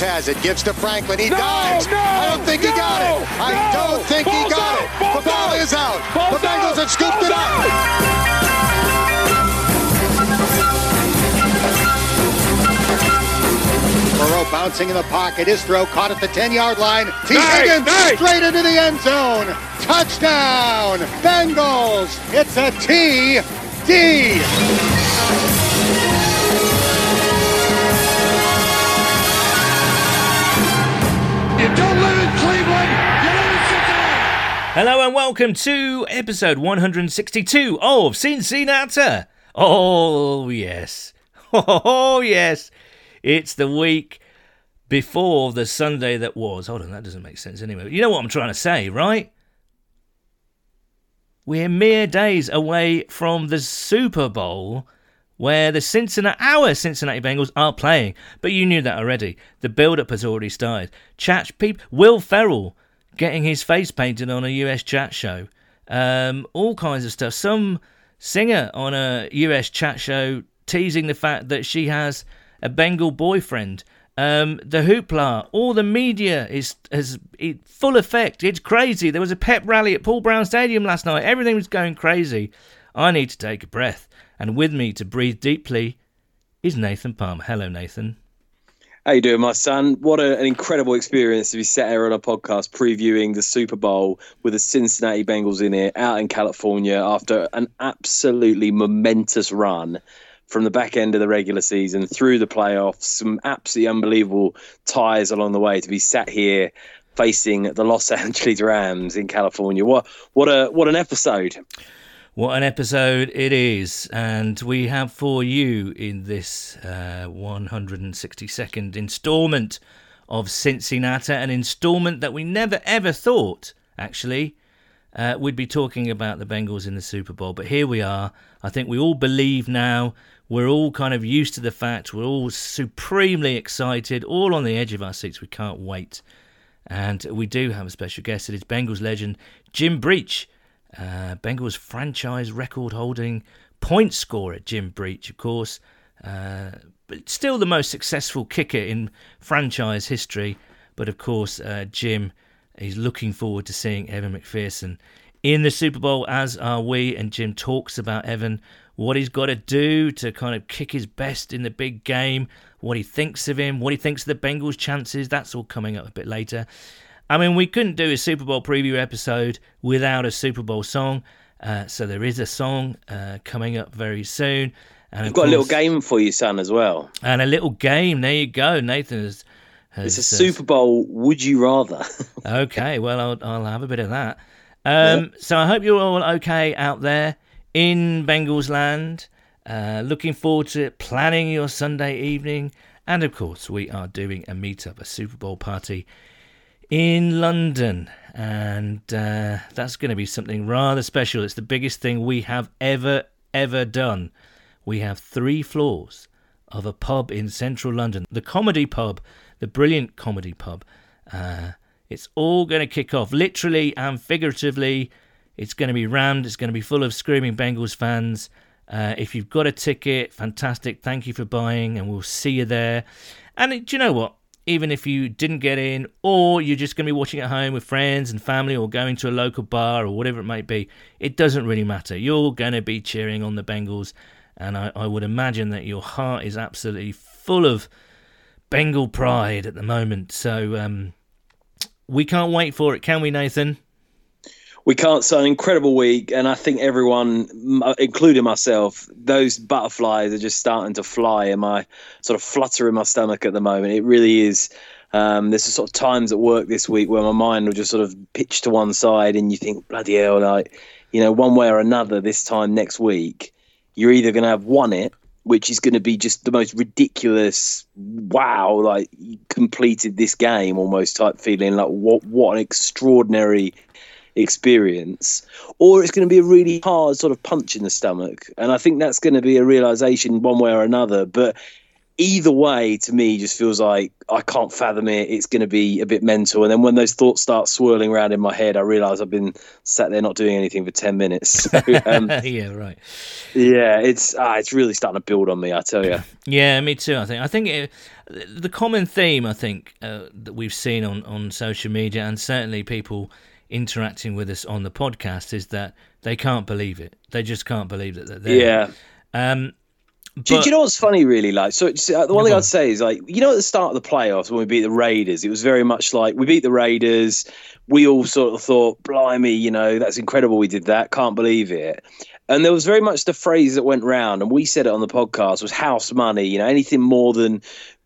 Rogers has it, gives to Franklin. He No, dives. no, I don't think he got it. I no. don't think he got out, it. ball's the ball out. is out. Ball's the Bengals have scooped ball's it up. Burrow bouncing in the pocket. His throw caught at the 10-yard line. T. Nice, Higgins nice. straight into the end zone. Touchdown, Bengals. It's a TD. You Hello and welcome to episode 162 of Cincinnati. Oh, yes. Oh, yes. It's the week before the Sunday that was. Hold on, that doesn't make sense anyway. You know what I'm trying to say, right? We're mere days away from the Super Bowl where the Cincinnati, our Cincinnati Bengals are playing. But you knew that already. The build-up has already started. Chat people, Will Ferrell getting his face painted on a US chat show. Um, all kinds of stuff. Some singer on a US chat show teasing the fact that she has a Bengal boyfriend. Um, the hoopla, all the media is has it, full effect. It's crazy. There was a pep rally at Paul Brown Stadium last night. Everything was going crazy. I need to take a breath, and with me to breathe deeply is Nathan Palmer. Hello, Nathan. How you doing, my son? What a, an incredible experience to be sat here on a podcast previewing the Super Bowl with the Cincinnati Bengals in it, out in California after an absolutely momentous run from the back end of the regular season through the playoffs. Some absolutely unbelievable ties along the way to be sat here facing the Los Angeles Rams in California. What what a what an episode! What an episode it is, and we have for you in this uh, 162nd instalment of Cincinnati, an instalment that we never ever thought, actually, uh, we'd be talking about the Bengals in the Super Bowl. But here we are. I think we all believe now. We're all kind of used to the fact. We're all supremely excited, all on the edge of our seats. We can't wait. And we do have a special guest. It is Bengals legend Jim Breech, uh, Bengals franchise record holding point scorer, Jim Breech, of course. Uh, but still the most successful kicker in franchise history. But of course, uh, Jim is looking forward to seeing Evan McPherson in the Super Bowl, as are we. And Jim talks about Evan, what he's got to do to kind of kick his best in the big game, what he thinks of him, what he thinks of the Bengals' chances. That's all coming up a bit later. I mean, we couldn't do a Super Bowl preview episode without a Super Bowl song. Uh, so there is a song uh, coming up very soon. And I've got a little game for you, son, as well. And a little game. There you go. Nathan has. has It's a uh, Super Bowl. Would you rather? Okay, well, I'll, I'll have a bit of that. Um, So I hope you're all okay out there in Bengals land. Uh, looking forward to planning your Sunday evening. And of course, we are doing a meetup, a Super Bowl party in London. And uh, that's going to be something rather special. It's the biggest thing we have ever, ever done. We have three floors of a pub in central London, the Comedy Pub, the brilliant Comedy Pub. Uh, it's all going to kick off, literally and figuratively. It's going to be rammed. It's going to be full of screaming Bengals fans. Uh, if you've got a ticket, fantastic. Thank you for buying, and we'll see you there. And do you know what? Even if you didn't get in, or you're just going to be watching at home with friends and family, or going to a local bar, or whatever it might be, it doesn't really matter. You're going to be cheering on the Bengals, and I, I would imagine that your heart is absolutely full of Bengal pride at the moment. So um, we can't wait for it, can we, Nathan? We can't. So an incredible week, and I think everyone, including myself, those butterflies are just starting to fly, and my sort of flutter in my stomach at the moment. It really is. Um, there's sort of times at work this week where my mind will just sort of pitch to one side, and you think, bloody hell, like you know, one way or another, this time next week, you're either going to have won it, which is going to be just the most ridiculous, wow, like you completed this game almost type feeling, like what what an extraordinary experience, or it's going to be a really hard sort of punch in the stomach. And I think that's going to be a realization one way or another. But either way, to me, just feels like I can't fathom it. It's going to be a bit mental. And then when those thoughts start swirling around in my head, I realise I've been sat there not doing anything for ten minutes. So, um, yeah, right. Yeah, it's ah, it's really starting to build on me. I tell you. Yeah, me too. I think. I think it, the common theme I think uh, that we've seen on on social media and certainly people interacting with us on the podcast is that they can't believe it. They just can't believe that they're there. Yeah. Um, do, do, you know what's funny, really? Like, so uh, the one thing I'd say is, like, you know, at the start of the playoffs when we beat the Raiders, it was very much like we beat the Raiders. We all sort of thought, "Blimey, you know, that's incredible. We did that. Can't believe it." And there was very much the phrase that went round, and we said it on the podcast was house money. You know, anything more than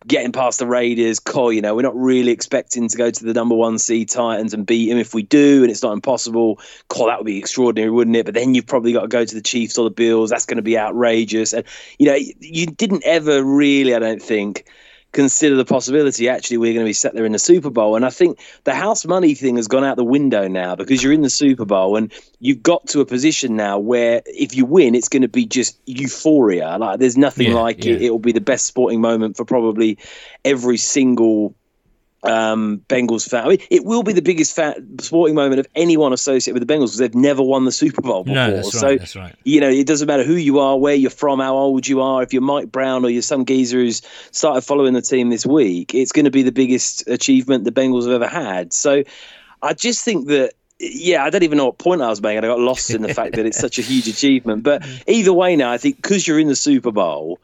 getting past the Raiders, cool, you know, we're not really expecting to go to the number one seed Titans and beat him. If we do, and it's not impossible, cool, that would be extraordinary, wouldn't it? But then you've probably got to go to the Chiefs or the Bills. That's going to be outrageous. And, you know, you didn't ever really, I don't think, consider the possibility actually we're going to be set there in the Super Bowl. And I think the house money thing has gone out the window now because you're in the Super Bowl and you've got to a position now where if you win, it's going to be just euphoria. Like there's nothing yeah, like yeah. it. It'll be the best sporting moment for probably every single um, Bengals fan. I mean, it will be the biggest fan, sporting moment of anyone associated with the Bengals because they've never won the Super Bowl before. No, that's right, so, that's right. you know, it doesn't matter who you are, where you're from, how old you are. If you're Mike Brown or you're some geezer who's started following the team this week, it's going to be the biggest achievement the Bengals have ever had. So I just think that yeah, I don't even know what point I was making. I got lost in the fact that it's such a huge achievement. But either way, now I think because you're in the Super Bowl,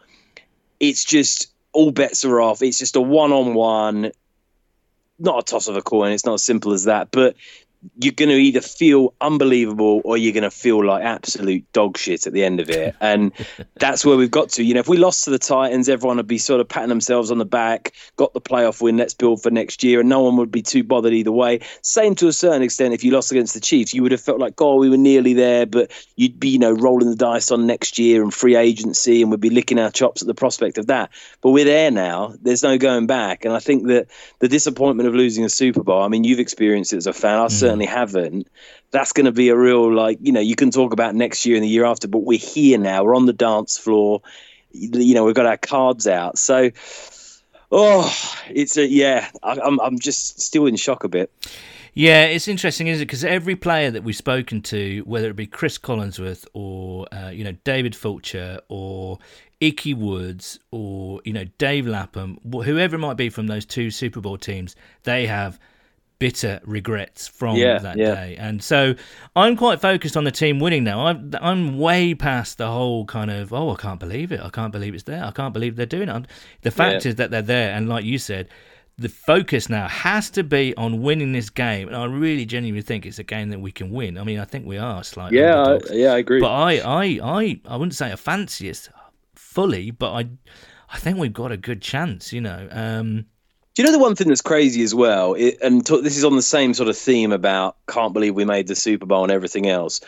it's just all bets are off. It's just a one-on-one not a toss of a coin. It's not as simple as that. But you're going to either feel unbelievable or you're going to feel like absolute dog shit at the end of it. And that's where we've got to. You know, if we lost to the Titans, everyone would be sort of patting themselves on the back, got the playoff win, let's build for next year. And no one would be too bothered either way. Same to a certain extent, if you lost against the Chiefs, you would have felt like, oh, we were nearly there, but you'd be, you know, rolling the dice on next year and free agency and we'd be licking our chops at the prospect of that. But we're there now. There's no going back. And I think that the disappointment of losing a Super Bowl, I mean, you've experienced it as a fan. I mm certainly haven't, that's going to be a real like you know you can talk about next year and the year after, but we're here now. We're on the dance floor. You know we've got our cards out. So oh, it's a yeah. I, I'm I'm just still in shock a bit. Yeah, it's interesting, isn't it? Because every player that we've spoken to, whether it be Chris Collinsworth or uh, you know David Fulcher or Ickey Woods or you know Dave Lapham, whoever it might be from those two Super Bowl teams, they have bitter regrets from yeah, that yeah. day. And so I'm quite focused on the team winning now. I'm, I'm way past the whole kind of, oh, I can't believe it. I can't believe it's there. I can't believe they're doing it. The fact yeah. is that they're there. And like you said, the focus now has to be on winning this game. And I really genuinely think it's a game that we can win. I mean, I think we are slightly. Yeah, I, yeah, I agree. But I, I, I, I wouldn't say I fancy it fully, but I, I think we've got a good chance, you know. Um, you know the one thing that's crazy as well? It, and to, this is on the same sort of theme about can't believe we made the Super Bowl and everything else.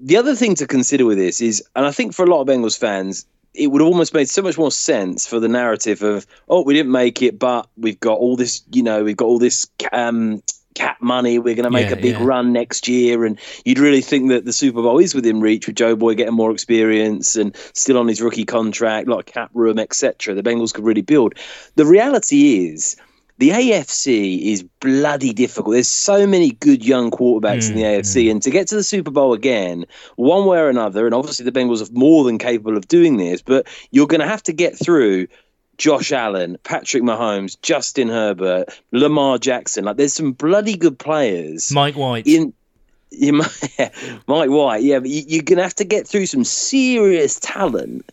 The other thing to consider with this is, and I think for a lot of Bengals fans, it would have almost made so much more sense for the narrative of, oh, we didn't make it, but we've got all this, you know, we've got all this um, cap money. We're going to make yeah, a big yeah. run next year, and you'd really think that the Super Bowl is within reach with Joe Boy getting more experience and still on his rookie contract, lot of cap room, etc. The Bengals could really build. The reality is. The AFC is bloody difficult. There's so many good young quarterbacks mm, in the mm, AFC, mm. and to get to the Super Bowl again, one way or another, and obviously the Bengals are more than capable of doing this, but you're going to have to get through Josh Allen, Patrick Mahomes, Justin Herbert, Lamar Jackson. Like, there's some bloody good players. Mike White. In you might, Mike White, yeah, but you, are gonna have to get through some serious talent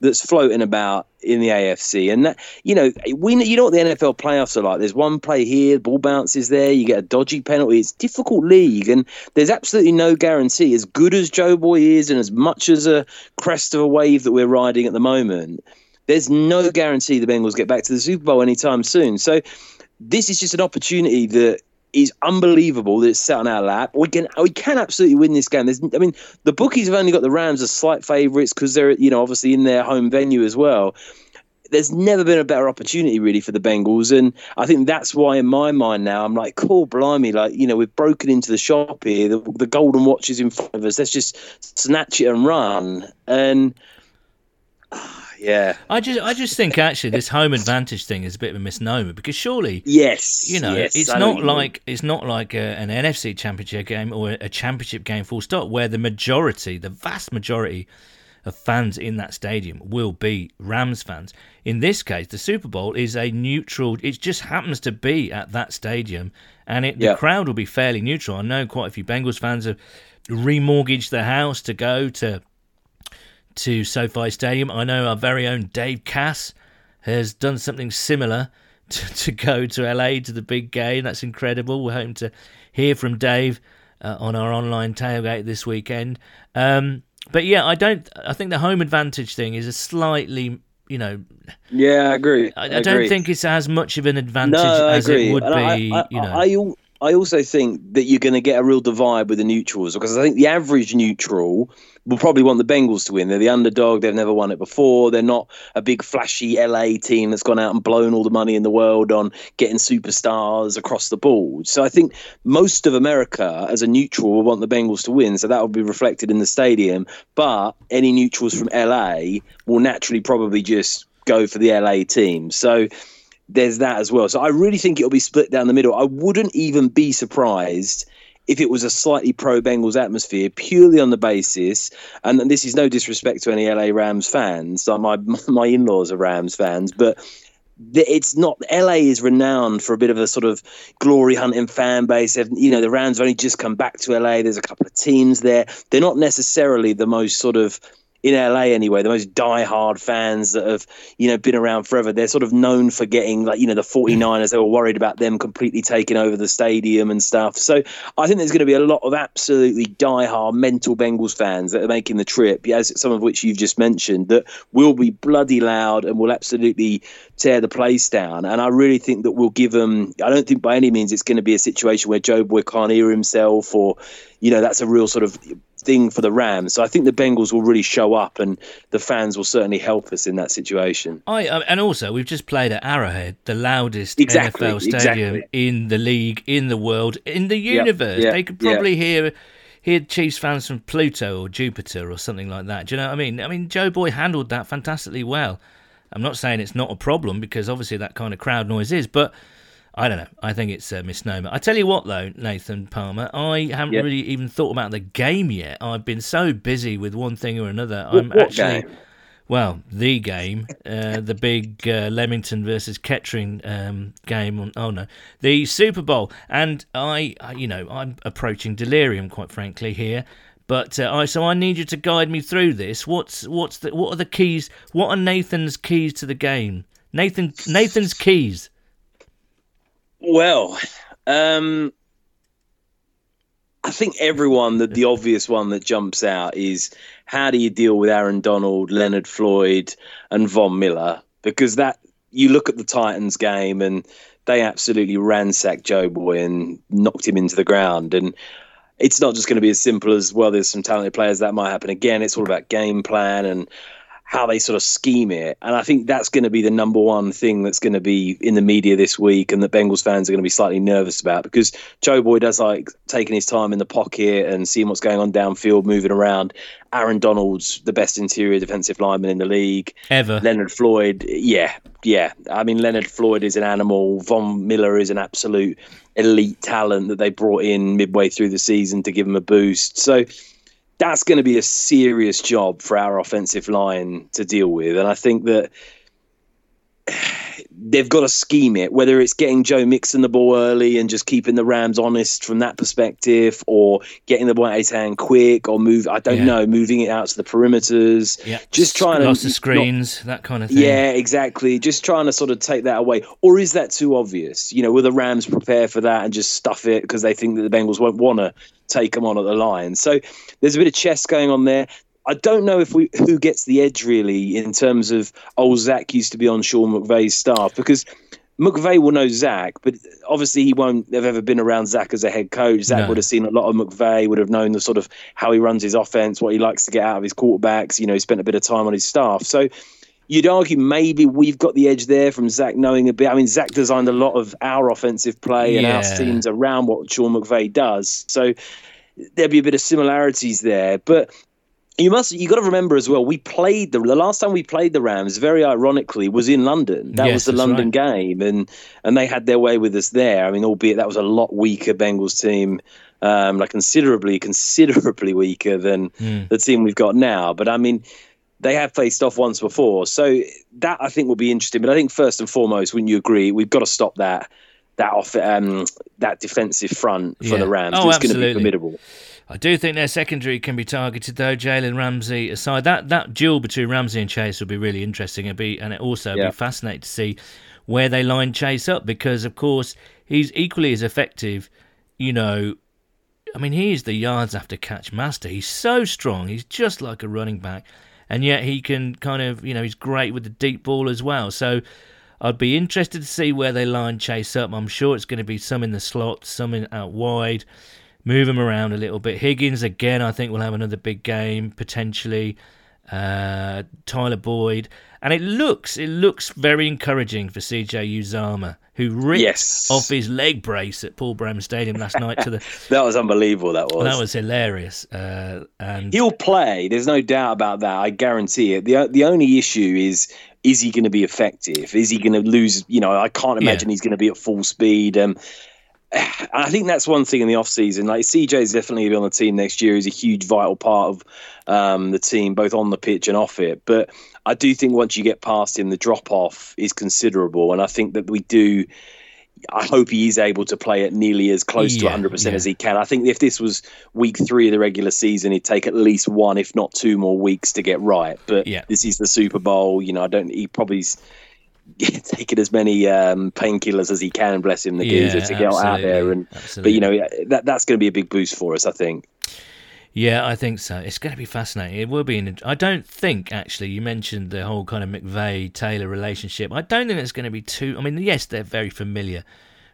that's floating about in the AFC, and that you know we you know what the NFL playoffs are like. There's one play here, ball bounces there, you get a dodgy penalty. It's difficult league, and there's absolutely no guarantee. As good as Joe Boy is, and as much as a crest of a wave that we're riding at the moment there's no guarantee the Bengals get back to the Super Bowl anytime soon. So this is just an opportunity that is unbelievable that it's set on our lap. We can we can absolutely win this game. There's, I mean, the bookies have only got the Rams as slight favourites because they're you know obviously in their home venue as well. There's never been a better opportunity really for the Bengals, and I think that's why in my mind now I'm like, cool, blimey, like you know we've broken into the shop here. The, the golden watch is in front of us. Let's just snatch it and run. And yeah. I just, I just think actually this home advantage thing is a bit of a misnomer because surely, Yes, you know, yes, it's not what you mean. like it's not like an NFC championship game or a championship game full stop where the majority, the vast majority of fans in that stadium will be Rams fans. In this case, the Super Bowl is a neutral. It just happens to be at that stadium, and it, Yeah. the crowd will be fairly neutral. I know quite a few Bengals fans have remortgaged their house to go to to SoFi Stadium. I know our very own Dave Cass has done something similar to, to go to LA to the big game. That's incredible. We're hoping to hear from Dave uh, on our online tailgate this weekend. Um, but yeah, I don't. I think the home advantage thing is a slightly, you know, Yeah, I agree. I, I, agree. don't think it's as much of an advantage no, as it would And I- be. I, you know, I, also think that you're going to get a real divide with the neutrals because I think the average neutral will probably want the Bengals to win. They're the underdog. They've never won it before. They're not a big flashy LA team that's gone out and blown all the money in the world on getting superstars across the board. So I think most of America as a neutral will want the Bengals to win. So that will be reflected in the stadium. But any neutrals from LA will naturally probably just go for the LA team. So there's that as well. So I really think it'll be split down the middle. I wouldn't even be surprised if it was a slightly pro Bengals atmosphere, purely on the basis, and this is no disrespect to any LA Rams fans. Like my my in laws are Rams fans, but it's not LA is renowned for a bit of a sort of glory hunting fan base. You know, the Rams have only just come back to LA. There's a couple of teams there. They're not necessarily the most sort of in LA anyway, the most die-hard fans that have, you know, been around forever. They're sort of known for getting like, you know, the 49ers, they were worried about them completely taking over the stadium and stuff. So I think there's going to be a lot of absolutely die-hard mental Bengals fans that are making the trip, as some of which you've just mentioned, that will be bloody loud and will absolutely tear the place down. And I really think that we'll give them, I don't think by any means it's going to be a situation where Joe Boy can't hear himself or, you know, that's a real sort of thing for the Rams. So I think the Bengals will really show up and the fans will certainly help us in that situation. I uh, and also we've just played at Arrowhead, the loudest Exactly, NFL stadium exactly. in the league, in the world, in the Yep, universe. they could probably hear hear Chiefs fans from Pluto or Jupiter or something like that. Do you know what I mean? I mean, Joe Boy handled that fantastically well. I'm not saying it's not a problem because obviously that kind of crowd noise is, but I don't know. I think it's a misnomer. I tell you what, though, Nathan Palmer, I haven't Yeah. really even thought about the game yet. I've been so busy with one thing or another. What- I'm what actually. game? Well, the game, uh, the big uh, Leamington versus Kettering um, game. On, oh no, the Super Bowl, and I, I, you know, I'm approaching delirium, quite frankly here. But uh, I, so I need you to guide me through this. What's, what's the, what are the keys? What are Nathan's keys to the game? Nathan, Nathan's keys. Well, um, I think everyone that the obvious one that jumps out is how do you deal with Aaron Donald, Leonard Floyd, and Von Miller? Because that you look at the Titans game and they absolutely ransacked Joe Boy and knocked him into the ground. And it's not just going to be as simple as well. There's some talented players that might happen again. It's all about game plan and how they sort of scheme it. And I think that's going to be the number one thing that's going to be in the media this week and that Bengals fans are going to be slightly nervous about because Joe Boy does like taking his time in the pocket and seeing what's going on downfield, moving around. Aaron Donald's the best interior defensive lineman in the league. Ever. Leonard Floyd, yeah, yeah. I mean, Leonard Floyd is an animal. Von Miller is an absolute elite talent that they brought in midway through the season to give him a boost. So that's going to be a serious job for our offensive line to deal with. And I think that they've got to scheme it, whether it's getting Joe Mixon the ball early and just keeping the Rams honest from that perspective, or getting the ball out of his hand quick, or move, I don't Yeah. know, moving it out to the perimeters. Yeah. Just trying to lots of not- screens, that kind of thing. yeah, exactly. Just trying to sort of take that away. Or is that too obvious? You know, will the Rams prepare for that and just stuff it because they think that the Bengals won't want to take them on at the line? So there's a bit of chess going on there. I don't know if we who gets the edge really in terms of old Zac used to be on Sean McVay's staff because McVay will know Zac, but obviously he won't have ever been around Zac as a head coach. Zac No. would have seen a lot of McVay, would have known the sort of how he runs his offense, what he likes to get out of his quarterbacks. You know, he spent a bit of time on his staff, so you'd argue maybe we've got the edge there from Zac knowing a bit. I mean, Zac designed a lot of our offensive play and our Yeah. schemes around what Sean McVay does, so there'd be a bit of similarities there. But you must you got to remember as well we played the, the last time we played the rams very ironically was in london. That Yes, was the london right. game and and they had their way with us there. I mean albeit that was a lot weaker bengals team um like considerably considerably weaker than Hmm. the team we've got now. But i mean they have faced off once before. So that i think will be interesting. But i think first and foremost wouldn't you agree we've got to stop that that off um that defensive front for Yeah. the rams. Oh, it's going to be formidable I do think their secondary can be targeted though. Jalen Ramsey aside, that that duel between Ramsey and Chase will be really interesting. It'll be and it also Yeah. be fascinating to see where they line Chase up because of course he's equally as effective. You know, I mean he is the yards after catch master. He's so strong. He's just like a running back, and yet he can kind of you know he's great with the deep ball as well. So. I'd be interested to see where they line Chase up. I'm sure it's going to be some in the slot, some in out wide move him around a little bit. Higgins again, I think will have another big game potentially. Uh, Tyler Boyd, and it looks it looks very encouraging for CJ Uzomah, who ripped Yes. off his leg brace at Paul Brown Stadium last night to the. that was unbelievable that was That was hilarious. Uh, and He'll play. There's no doubt about that. I guarantee it. the The only issue is is he going to be effective? Is he going to lose? You know, I can't imagine he's going to be at full speed. Um, I think that's one thing in the off season. Like CJ is definitely going to be on the team next year. He's a huge, vital part of um, the team, both on the pitch and off it. But I do think once you get past him, the drop off is considerable, and I think that we do. I hope he is able to play at nearly as close Yeah, to 100% yeah. as he can. I think if this was week three of the regular season, he'd take at least one, if not two more weeks to get right. But Yeah. this is the Super Bowl. You know, I don't. He probably's taking as many um, painkillers as he can. Bless him, the Yeah, geezer, to get out there. absolutely, And but you know that that's going to be a big boost for us. I think. Yeah, I think so. It's going to be fascinating. It will be. An, I don't think actually you mentioned the whole kind of McVay Taylor relationship. I don't think it's going to be too. I mean, yes, they're very familiar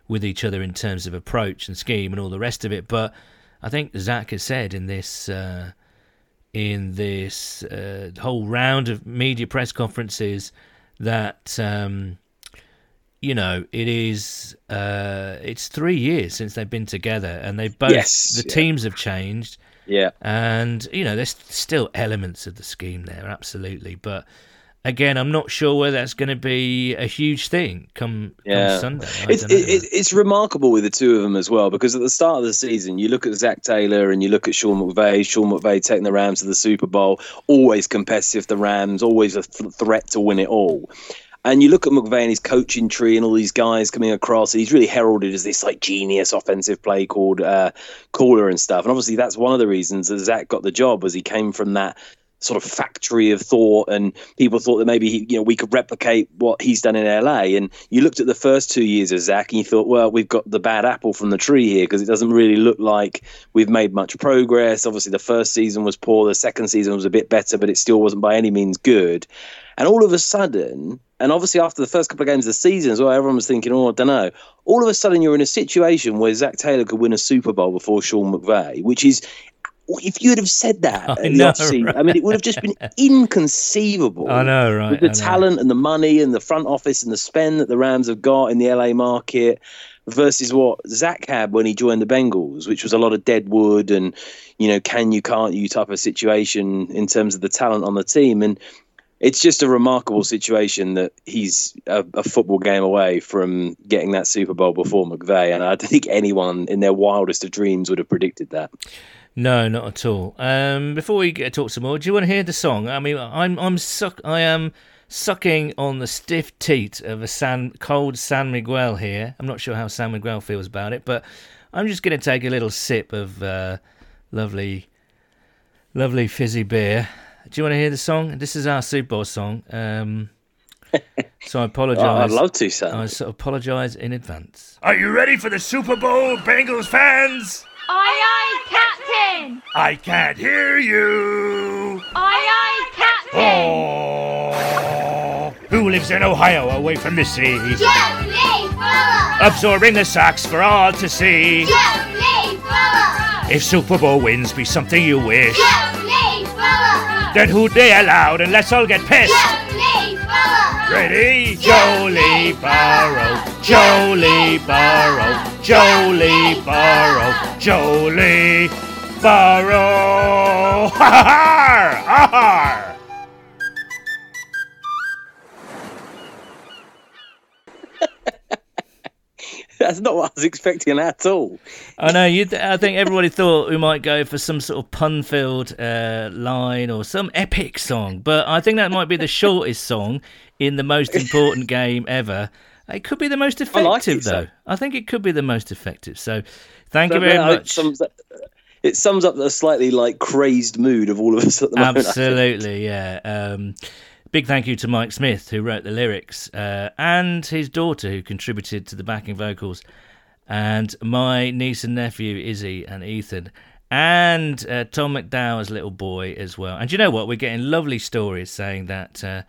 with each other in terms of approach and scheme and all the rest of it. But I think Zac has said in this uh, in this uh, whole round of media press conferences that. Um, you know, it is. Uh, it's three years since they've been together, and they both Yes, the yeah. teams have changed. Yeah. And, you know, there's still elements of the scheme there, absolutely. But again, I'm not sure whether that's going to be a huge thing come, Yeah. come Sunday. I It's, it, it, it's remarkable with the two of them as well because at the start of the season, you look at Zac Taylor and you look at Sean McVay. Sean McVay taking the Rams to the Super Bowl, always competitive. The Rams, always a th- threat to win it all. And you look at McVay and his coaching tree and all these guys coming across, he's really heralded as this like genius offensive play called uh, caller and stuff. And obviously, that's one of the reasons that Zac got the job, was he came from that sort of factory of thought, and people thought that maybe he, you know we could replicate what he's done in LA. And you looked at the first two years of Zac, and you thought, well, we've got the bad apple from the tree here because it doesn't really look like we've made much progress. Obviously, the first season was poor, the second season was a bit better, but it still wasn't by any means good. And all of a sudden, and obviously after the first couple of games of the season as well, everyone was thinking, oh, I don't know. All of a sudden, you're in a situation where Zac Taylor could win a Super Bowl before Sean McVay, which is, if you would have said that I the know, offseason, I mean, it would have just been inconceivable. I know, right? With the talent and the money and the front office and the spend that the Rams have got in the LA market versus what Zac had when he joined the Bengals, which was a lot of dead wood and, you know, can you, can't you type of situation in terms of the talent on the team. And it's just a remarkable situation that he's a, a football game away from getting that Super Bowl before McVay. And I don't think anyone in their wildest of dreams would have predicted that. No, not at all. Um, before we get to talk some more, do you want to hear the song? I mean, I'm I'm suck I am sucking on the stiff teat of a San cold San Miguel here. I'm not sure how San Miguel feels about it, but I'm just going to take a little sip of uh, lovely, lovely fizzy beer. Do you want to hear the song? This is our Super Bowl song. Um, so I apologise. Oh, I'd love to, Sam. I sort of apologise in advance. Are you ready for the Super Bowl, Bengals fans? Aye, aye, Captain! I can't hear you. Aye, aye, Captain! Oh, who lives in Ohio away from the sea? Jeff Lee Fuller! Absorbing the sacks for all to see. Jeff Lee Fuller! If Super Bowl wins be something you wish, Jeff Lee Fuller! then hoot they aloud and let's all get pissed. Jeff Lee Fuller! Ready? Jolie Barrow, Jolie Barrow, Jolie Barrow, Jolie. That's not what I was expecting at all. I know. You. I think everybody thought we might go for some sort of pun-filled uh, line or some epic song, but I think that might be the shortest song in the most important game ever. It could be the most effective, like it, though. so. I think it could be the most effective. So, thank So you very much. sums, up, it sums up the slightly like crazed mood of all of us at the moment. Absolutely, yeah. Um, big thank you to Mike Smith, who wrote the lyrics, uh, and his daughter, who contributed to the backing vocals, and my niece and nephew, Izzy and Ethan, and uh, Tom McDowell's little boy as well. And you know what? We're getting lovely stories saying that uh,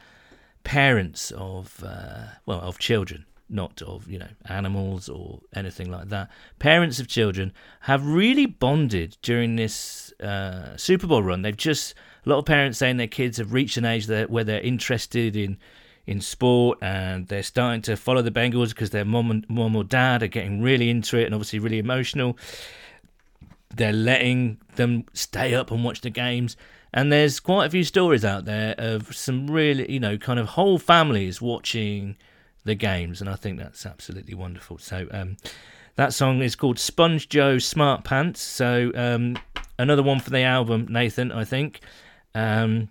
parents of, uh, well, of children, not of, you know, animals or anything like that, parents of children have really bonded during this uh, Super Bowl run. They've just, a lot of parents saying their kids have reached an age that, where they're interested in in sport and they're starting to follow the Bengals because their mom and mom or dad are getting really into it and obviously really emotional they're letting them stay up and watch the games. And there's quite a few stories out there of some really, you know, kind of whole families watching the games, and I think that's absolutely wonderful. So um, that song is called Sponge Joe Smart Pants. So um, another one for the album, Nathan, I think. Um,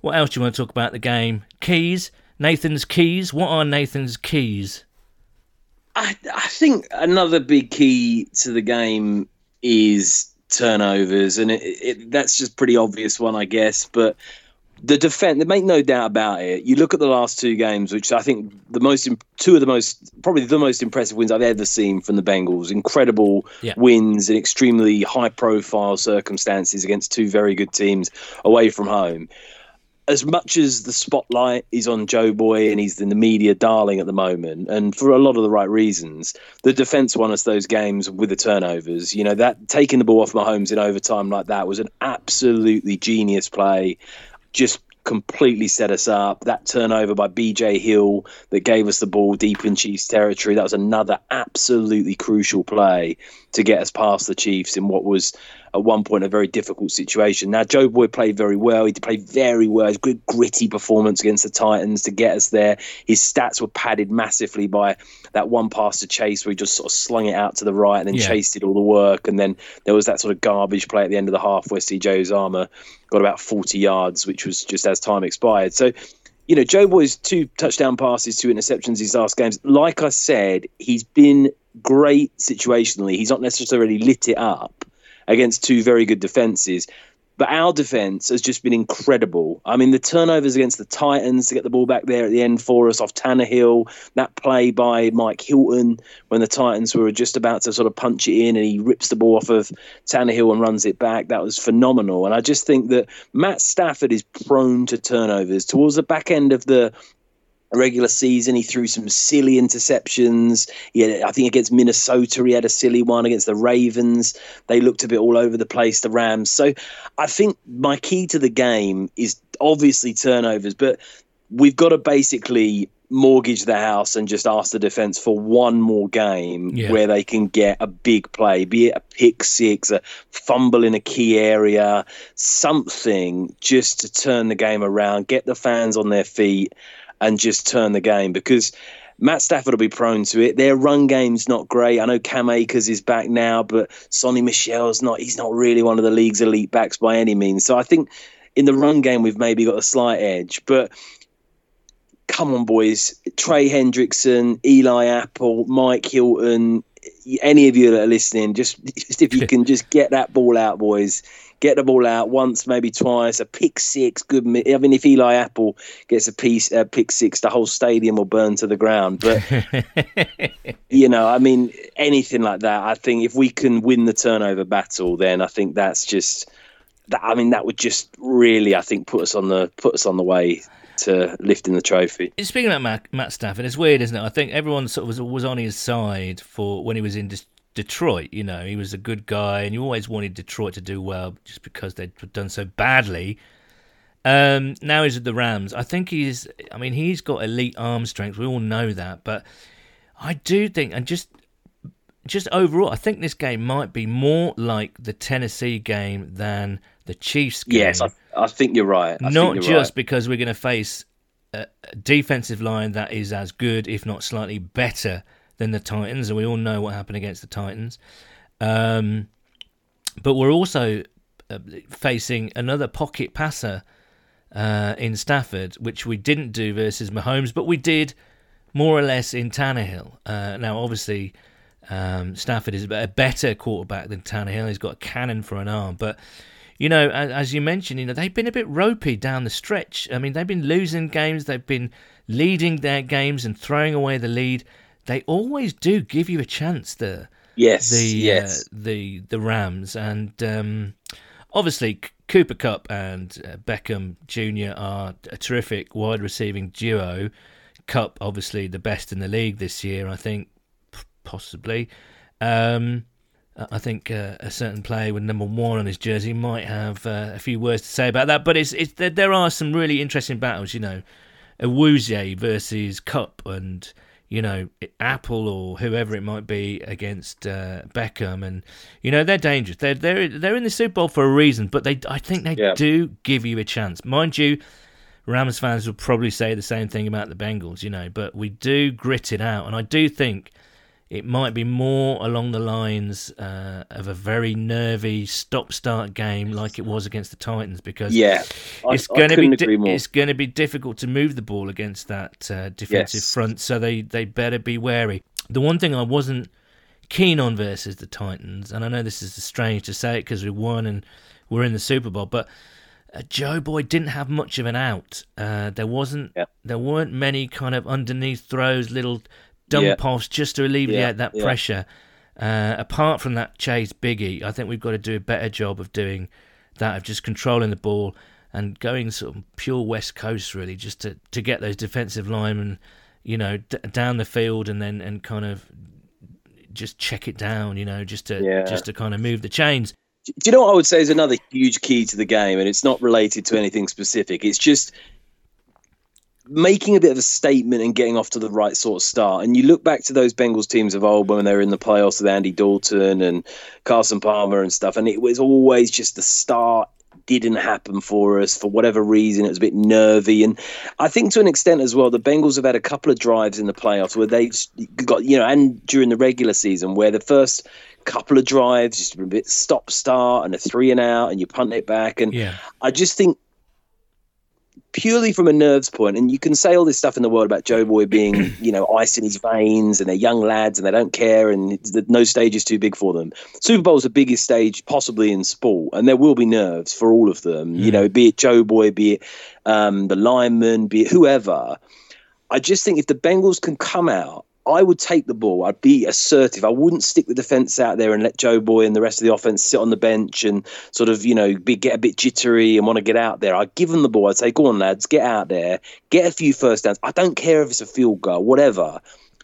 what else do you want to talk about the game? Keys, Nathan's keys. What are Nathan's keys? I, I think another big key to the game is turnovers, and it, it, that's just pretty obvious one, I guess. But the defense, make no doubt about it. You look at the last two games, which I think the most, two of the most, probably the most impressive wins I've ever seen from the Bengals. Incredible Yeah. wins in extremely high-profile circumstances against two very good teams away from home as much as the spotlight is on Joe Boy and he's in the media darling at the moment, and for a lot of the right reasons, the defense won us those games with the turnovers. You know, that taking the ball off Mahomes in overtime like that was an absolutely genius play. Just completely set us up. That turnover by BJ Hill that gave us the ball deep in Chiefs territory, that was another absolutely crucial play to get us past the Chiefs in what was at one point a very difficult situation. Now, Joe Boy played very well. He played very well. His good gritty performance against the Titans to get us there. His stats were padded massively by that one pass to Chase where he just sort of slung it out to the right and then Yeah. Chase did all the work. And then there was that sort of garbage play at the end of the half where CJ Uzomah got about 40 yards, which was just as time expired. So, you know, Joe Boy's two touchdown passes, two interceptions these last games. Like I said, he's been great situationally. He's not necessarily lit it up against two very good defenses. But our defense has just been incredible. I mean, the turnovers against the Titans to get the ball back there at the end for us off Tannehill, that play by Mike Hilton when the Titans were just about to sort of punch it in and he rips the ball off of Tannehill and runs it back. That was phenomenal. And I just think that Matt Stafford is prone to turnovers. Towards the back end of the regular season. He threw some silly interceptions. He had, I think against Minnesota, he had a silly one against the Ravens. They looked a bit all over the place, the Rams. So I think my key to the game is obviously turnovers, but we've got to basically mortgage the house and just ask the defense for one more game Yeah. where they can get a big play, be it a pick six, a fumble in a key area, something just to turn the game around, get the fans on their feet and just turn the game because Matt Stafford will be prone to it. Their run game's not great. I know Cam Akers is back now, but Sony Michel's not. He's not really one of the league's elite backs by any means. So I think in the run game we've maybe got a slight edge, but. Come on, boys! Trey Hendrickson, Eli Apple, Mike Hilton, any of you that are listening, just, just if you can just get that ball out, boys. Get the ball out once, maybe twice. A pick six, good. I mean, if Eli Apple gets a piece, a pick six, the whole stadium will burn to the ground. But you know, I mean, anything like that. I think if we can win the turnover battle, then I think that's just. That, I mean, that would just really, I think, put us on the put us on the way to lifting the trophy. Speaking about Matt, Matt Stafford, it's weird, isn't it? I think everyone sort of was, was on his side for when he was in Detroit. You know, he was a good guy, and you always wanted Detroit to do well just because they'd done so badly. Um, now he's at the Rams. I think he's. I mean, he's got elite arm strength. We all know that, but I do think, and just just overall, I think this game might be more like the Tennessee game than the Chiefs game. Yes, I, I think you're right. I Not just you're right. because we're going to face a defensive line that is as good, if not slightly better, than the Titans, and we all know what happened against the Titans. Um, but we're also uh, facing another pocket passer uh, in Stafford, which we didn't do versus Mahomes, but we did more or less in Tannehill. Uh, now, obviously, um, Stafford is a better quarterback than Tannehill. He's got a cannon for an arm, but you know, as, as you mentioned, you know they've been a bit ropey down the stretch. I mean, they've been losing games, they've been leading their games and throwing away the lead. They always do give you a chance there yes, the yes. uh, the the Rams and um, obviously Cooper Kupp and uh, Beckham Jr. are a terrific wide receiving duo. Kupp obviously the best in the league this year, I think, p- possibly. Um, I I think uh, a certain player with number one on his jersey might have uh, a few words to say about that. But it's, it's there, there are some really interesting battles, you know, Awuzie versus Kupp and you know Apple or whoever it might be against uh, Beckham, and you know they're dangerous. They're they're they're in the Super Bowl for a reason, but they I think they Yeah. do give you a chance, mind you. Rams fans will probably say the same thing about the Bengals, you know, but we do grit it out, and I do think it might be more along the lines uh, of a very nervy stop-start game like it was against the Titans because yeah, I, it's going to be di- it's going to be difficult to move the ball against that uh, defensive Yes. front, so they they better be wary. The one thing I wasn't keen on versus the Titans, and I know this is strange to say it because we won and we're in the Super Bowl, but uh, Joe Boy didn't have much of an out. Uh, there wasn't Yeah. there weren't many kind of underneath throws, little dump Yeah. offs just to alleviate Yeah, that pressure. Uh, apart from that chase biggie, I think we've got to do a better job of doing that, of just controlling the ball and going sort of pure West Coast, really, just to, to get those defensive linemen, you know, d- down the field and then and kind of just check it down, you know, just to Yeah. just to kind of move the chains. Do you know what I would say is another huge key to the game, and it's not related to anything specific. It's just making a bit of a statement and getting off to the right sort of start. And you look back to those Bengals teams of old when they were in the playoffs with Andy Dalton and Carson Palmer and stuff, and it was always just the start didn't happen for us for whatever reason. It was a bit nervy, and I think to an extent as well, the Bengals have had a couple of drives in the playoffs where they've got you know, and during the regular season where the first couple of drives just a bit stop start and a three and out, and you punt it back, and Yeah. I just think purely from a nerves point, and you can say all this stuff in the world about Joe Boy being, you know, ice in his veins, and they're young lads and they don't care, and no stage is too big for them. Super Bowl's the biggest stage possibly in sport, and there will be nerves for all of them. You know, be it Joe Boy, be it um, the lineman, be it whoever. I just think if the Bengals can come out, I would take the ball. I'd be assertive. I wouldn't stick the defense out there and let Joe Boy and the rest of the offense sit on the bench and sort of, you know, be, get a bit jittery and want to get out there. I'd give them the ball. I'd say, go on, lads, get out there, get a few first downs. I don't care if it's a field goal, whatever.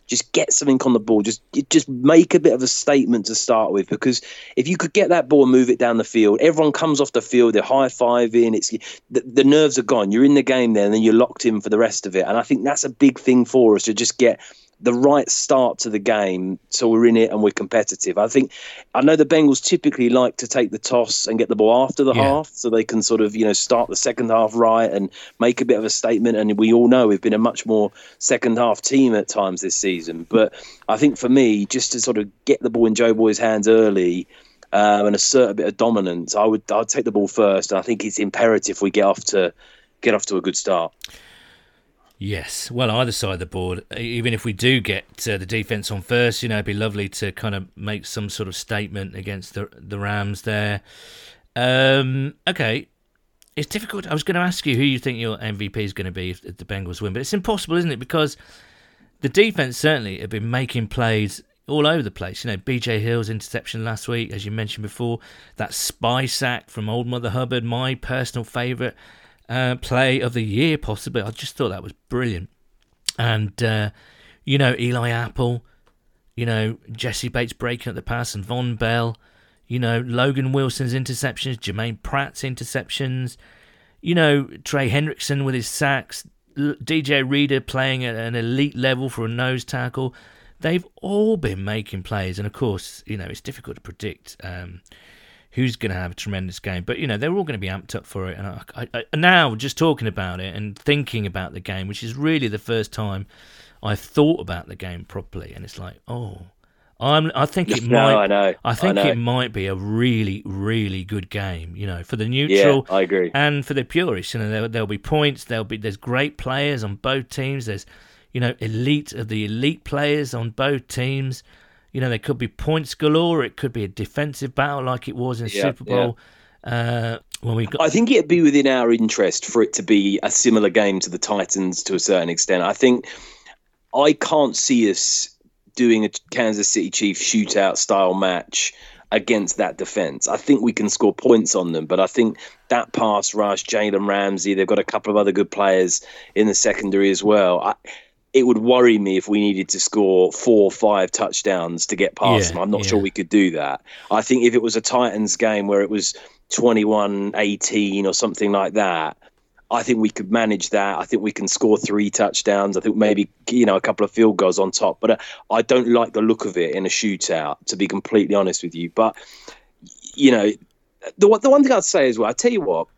Just get something on the ball. Just just make a bit of a statement to start with, because if you could get that ball and move it down the field, everyone comes off the field, they're high fiving. It's the, the nerves are gone. You're in the game there, and then you're locked in for the rest of it. And I think that's a big thing for us to just get the right start to the game so we're in it and we're competitive. I think I know the Bengals typically like to take the toss and get the ball after the Yeah. half so they can sort of, you know, start the second half right and make a bit of a statement and we all know we've been a much more second half team at times this season. But I think for me just to sort of get the ball in Joe Boy's hands early um, and assert a bit of dominance, I would I'd take the ball first and I think it's imperative we get off to get off to a good start. Yes, well, either side of the board, even if we do get uh, the defense on first, you know, it'd be lovely to kind of make some sort of statement against the the Rams there. Um, okay, it's difficult. I was going to ask you who you think your MVP is going to be if, if the Bengals win, but it's impossible, isn't it? Because the defense certainly have been making plays all over the place. You know, BJ Hill's interception last week, as you mentioned before, that spy sack from Old Mother Hubbard, my personal favourite uh, play of the year, possibly. I just thought that was brilliant. And, uh, you know, Eli Apple, you know, Jessie Bates breaking up the pass, and Vonn Bell, you know, Logan Wilson's interceptions, Germaine Pratt's interceptions, you know, Trey Hendrickson with his sacks, DJ Reader playing at an elite level for a nose tackle, they've all been making plays, and of course, you know, it's difficult to predict. Um, who's going to have a tremendous game. But you know they're all going to be amped up for it. And I, I, I, now just talking about it and thinking about the game, which is really the first time I've thought about the game properly, and it's like, oh, I'm. I think it No, might. I know, I think I know. it might be a really, really good game. You know, for the neutral. Yeah, I agree. And for the purists, you know, there, there'll be points. There'll be there's great players on both teams. There's, you know, elite of the elite players on both teams. You know, there could be points galore. It could be a defensive battle like it was in Yeah, Super Bowl. Uh, when we got I think it'd be within our interest for it to be a similar game to the Titans to a certain extent. I think I can't see us doing a Kansas City Chiefs shootout style match against that defense. I think we can score points on them, but I think that pass rush, Jalen Ramsey, they've got a couple of other good players in the secondary as well. I, it would worry me if we needed to score four or five touchdowns to get past Yeah, them. I'm not yeah. sure we could do that. I think if it was a Titans game where it was 21 18 or something like that, I think we could manage that. I think we can score three touchdowns. I think maybe you know a couple of field goals on top. But uh, I don't like the look of it in a shootout, to be completely honest with you. But you know, the one- the one thing I'd say as well, I tell you what,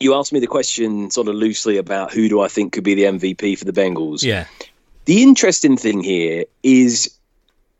you asked me the question sort of loosely about who do I think could be the MVP for the Bengals. yeah, The interesting thing here is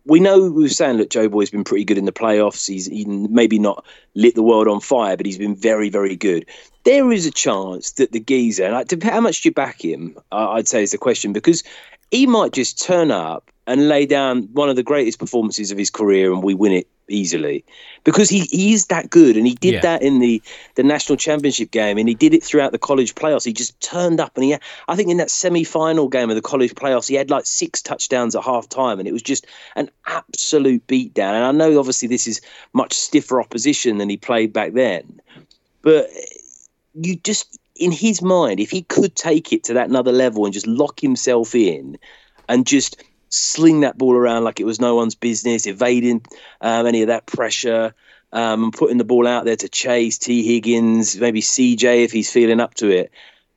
we know we were saying that Joe Boy's been pretty good in the playoffs. He's he maybe not lit the world on fire, but he's been very, very good. There is a chance that the geezer, and how much do you back him? I'd say is the question because he might just turn up and lay down one of the greatest performances of his career, and we win it easily because he, he is that good, and he did Yeah. that in the the national championship game, and he did it throughout the college playoffs. He just turned up, and he, I think, in that semi final game of the college playoffs, he had like six touchdowns at half time, and it was just an absolute beatdown. And I know, obviously, this is much stiffer opposition than he played back then, but you just in his mind, if he could take it to that another level and just lock himself in and just sling that ball around like it was no one's business, evading um, any of that pressure, um, and putting the ball out there to Chase, Tee Higgins, maybe CJ if he's feeling up to it.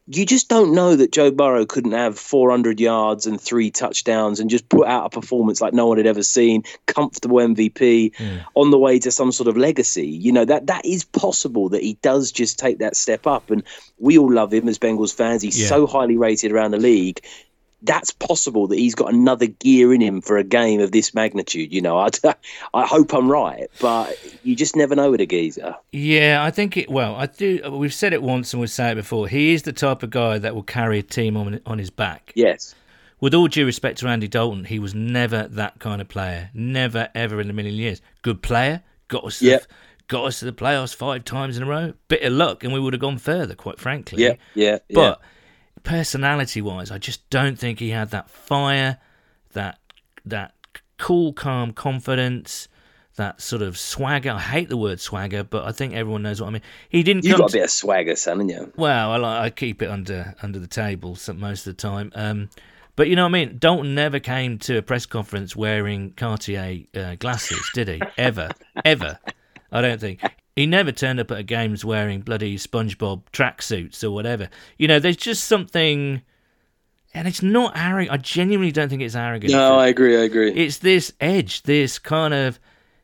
You just don't know that Joe Burrow couldn't have 400 yards and three touchdowns and just put out a performance like no one had ever seen, comfortable MVP on the way to some sort of legacy. You know that that is possible that he does just take that step up, and we all love him as Bengals fans. He's Yeah. so highly rated around the league that's possible that he's got another gear in him for a game of this magnitude. You know, I, I hope I'm right, but you just never know with a geezer. yeah. I think it. Well, I do. We've said it once and we've said it before. He is the type of guy that will carry a team on on his back. Yes. With all due respect to Andy Dalton, he was never that kind of player. Never, ever in a million years. Good player, got us, to Yep. the, got us to the playoffs five times in a row. Bit of luck, and we would have gone further, quite frankly. Yeah. Yeah. yeah. But personality-wise, I just don't think he had that fire, that that cool, calm confidence, that sort of swagger. I hate the word swagger, but I think everyone knows what I mean. He didn't you got a bit of swagger, Sam, haven't you? well, I, like, I keep it under under the table most of the time. Um, but you know what I mean. Dalton never came to a press conference wearing Cartier uh, glasses, did he? Ever, ever. I don't think he never turned up at a games wearing bloody SpongeBob tracksuits or whatever. You know, there's just something, and it's not arrogant. I genuinely don't think it's arrogant. No, I agree. I agree. it's this edge, this kind of.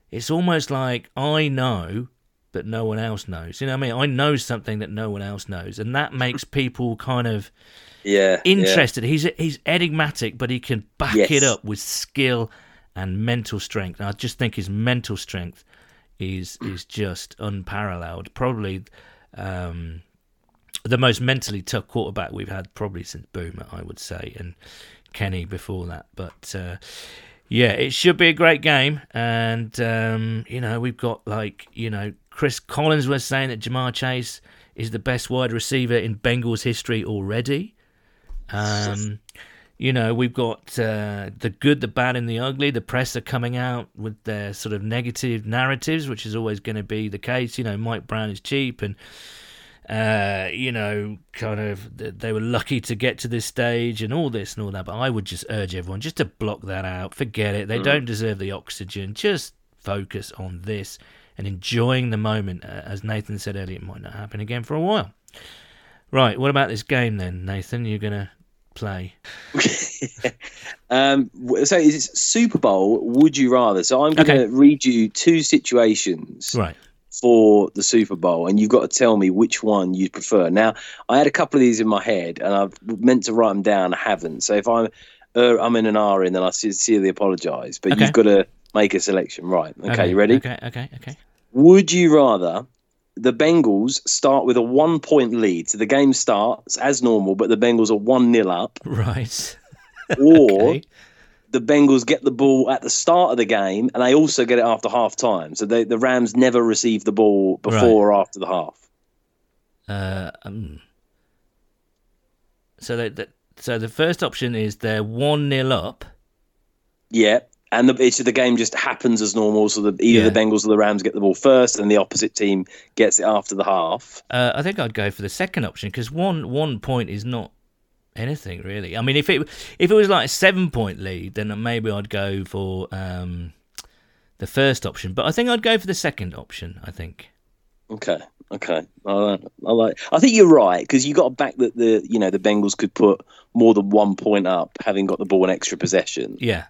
It's almost like I know, but no one else knows. You know what I mean? I know something that no one else knows, and that makes people kind of yeah. interested. He's he's enigmatic, but he can back Yes. it up with skill and mental strength. And I just think his mental strength is is just unparalleled. Probably um, the most mentally tough quarterback we've had probably since Boomer, I would say, and Kenny before that. But uh, yeah, it should be a great game, and um, you know we've got like you know Chris Collins was saying that Ja'Marr Chase is the best wide receiver in Bengals history already. Um, you know, we've got uh, the good, the bad, and the ugly. The press are coming out with their sort of negative narratives, which is always going to be the case. You know, Mike Brown is cheap, and uh, you know, kind of they were lucky to get to this stage and all this and all that. But I would just urge everyone just to block that out. Forget it. They don't deserve the oxygen. Just focus on this and enjoying the moment. Uh, as Nathan said earlier, it might not happen again for a while. Right. What about this game then, Nathan? You're gonna play. Um, so it's Super Bowl. Would you rather? So I'm going to Okay. read you two situations Right. for the Super Bowl, and you've got to tell me which one you'd prefer. Now, I had a couple of these in my head, and I've meant to write them down. I haven't. So if I'm uh, I'm in an R in, then I sincerely apologise. But Okay. you've got to make a selection. Right? Okay, you ready? Okay, okay, okay. Would you rather the Bengals start with a one point lead? So the game starts as normal, but the Bengals are 1 nil up, Right. or Okay. the Bengals get the ball at the start of the game and they also get it after half time. So they, the Rams never receive the ball before or after the half. Uh, um, so that, that so the first option is they're one nil up. Yeah. And the, it's, the game just happens as normal. So that either Yeah. the Bengals or the Rams get the ball first and the opposite team gets it after the half. Uh, I think I'd go for the second option because one one point is not anything really. I mean, if it if it was like a seven point lead, then maybe I'd go for um, the first option. But I think I'd go for the second option. I think. Okay. Okay. I like. I, like, I think you're right because you got to back that the you know the Bengals could put more than one point up having got the ball in extra possession. Yeah.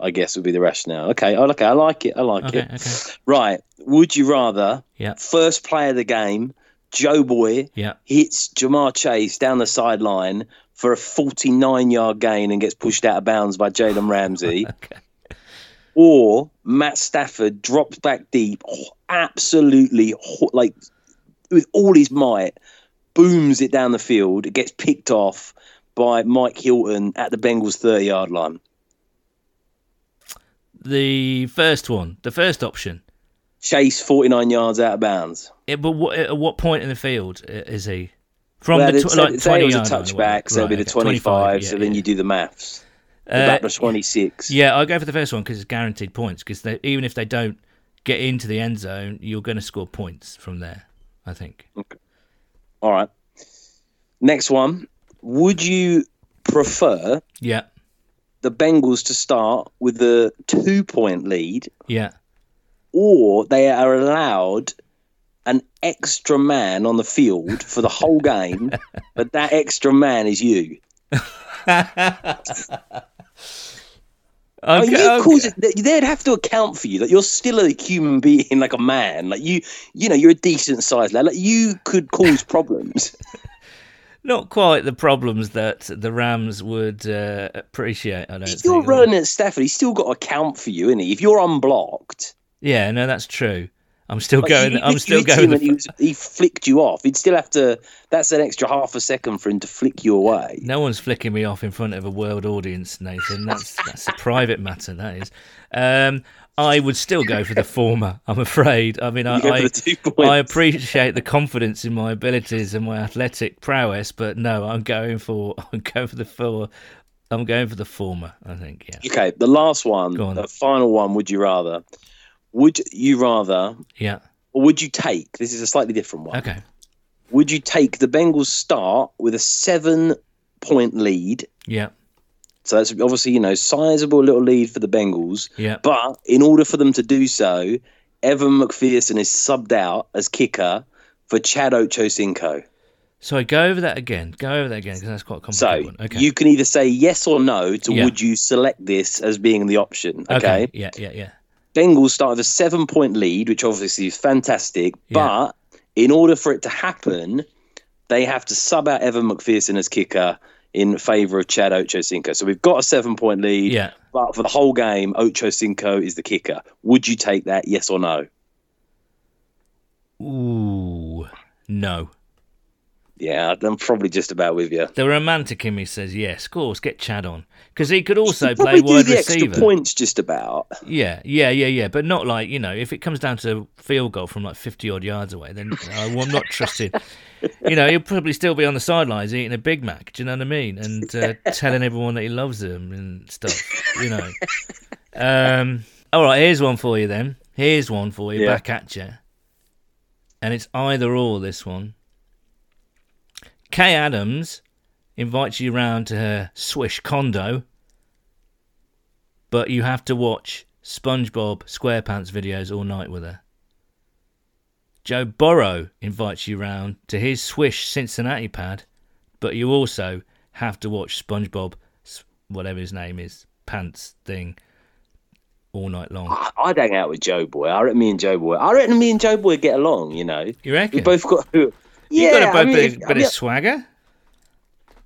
I guess would be the rationale. Okay. Oh, I okay. I like it. I like Okay. it. Okay. Right. Would you rather Yeah. first play of the game, Joe Boy Yeah. hits Ja'Marr Chase down the sideline for a 49 yard gain and gets pushed out of bounds by Jalen Ramsey, Okay. or Matt Stafford drops back deep, oh, absolutely like with all his might, booms it down the field, it gets picked off by Mike Hilton at the Bengals 30 yard line. The first one, the first option. Chase 49 yards out of bounds. Yeah, but what, at what point in the field is he? From well, the tw- like say twenty it was a or touchback, so it'll be the okay, 25. yeah, so then you do the maths. Uh, About the 26. Yeah, I'll go for the first one because it's guaranteed points. Because even if they don't get into the end zone, you're going to score points from there. I think. Okay. All right. Next one. Would you prefer Yeah, the Bengals to start with a two point lead yeah. or they are allowed an extra man on the field for the whole game, but that extra man is you? Okay, you okay. they'd have to account for you that you're still a human being, like a man. Like you, you know, you're a decent sized lad. Like you could cause problems. Not quite the problems that the Rams would uh, appreciate. I don't if you're think. running at Stafford, he's still got to count for you, isn't he? If you're unblocked, Yeah, no, that's true. I'm still like, going. you- I'm still going. and he, was, he flicked you off. He'd still have to. That's an extra half a second for him to flick you away. No one's flicking me off in front of a world audience, Nathan. That's that's a private matter. That is. Um, I would still go for the former. I'm afraid. I mean, I, You go for I, the two points. I appreciate the confidence in my abilities and my athletic prowess, but no, I'm going for I'm going for the for I'm going for the former. I think. Yeah. Okay, the last one, on. the final one. Would you rather? Would you rather, Yeah. or would you take? This is a slightly different one. Okay. Would you take the Bengals start with a seven-point lead? Yeah. So that's obviously you know sizable little lead for the Bengals. Yeah. But in order for them to do so, Evan McPherson is subbed out as kicker for Chad Ochocinco. So I go over that again. Go over that again because that's quite a So complicated one. Okay. you can either say yes or no to Yeah. would you select this as being the option. Okay. Yeah. Yeah. Yeah. Bengals start with a seven point lead, which obviously is fantastic. Yeah. But in order for it to happen, they have to sub out Evan McPherson as kicker in favour of Chad Ochocinco. So we've got a seven point lead, Yeah. but for the whole game, Ochocinco is the kicker. Would you take that, yes or no? Ooh. No. Yeah, I'm probably just about with you. The romantic in me says yes, of course, get Chad on because he could also play do wide the receiver. extra points just about. Yeah, yeah, yeah, yeah, but not like you know, if it comes down to field goal from like fifty odd yards away, then I'm not trusted. You know, he'll probably still be on the sidelines eating a Big Mac. Do you know what I mean? And uh, telling everyone that he loves them and stuff. You know. Um. All right, here's one for you then. Here's one for you. Yeah. Back at you. And it's either or. This one. Kay Adams invites you round to her swish condo, but you have to watch SpongeBob SquarePants videos all night with her. Joe Burrow invites you round to his swish Cincinnati pad, but you also have to watch SpongeBob, whatever his name is, pants thing, all night long. I- I'd hang out with Joe Boy. I reckon me and Joe Boy. I reckon me and Joe Boy get along. You know, You reckon? we both got. Yeah, got a I bit, mean, bit, if- I mean, of swagger.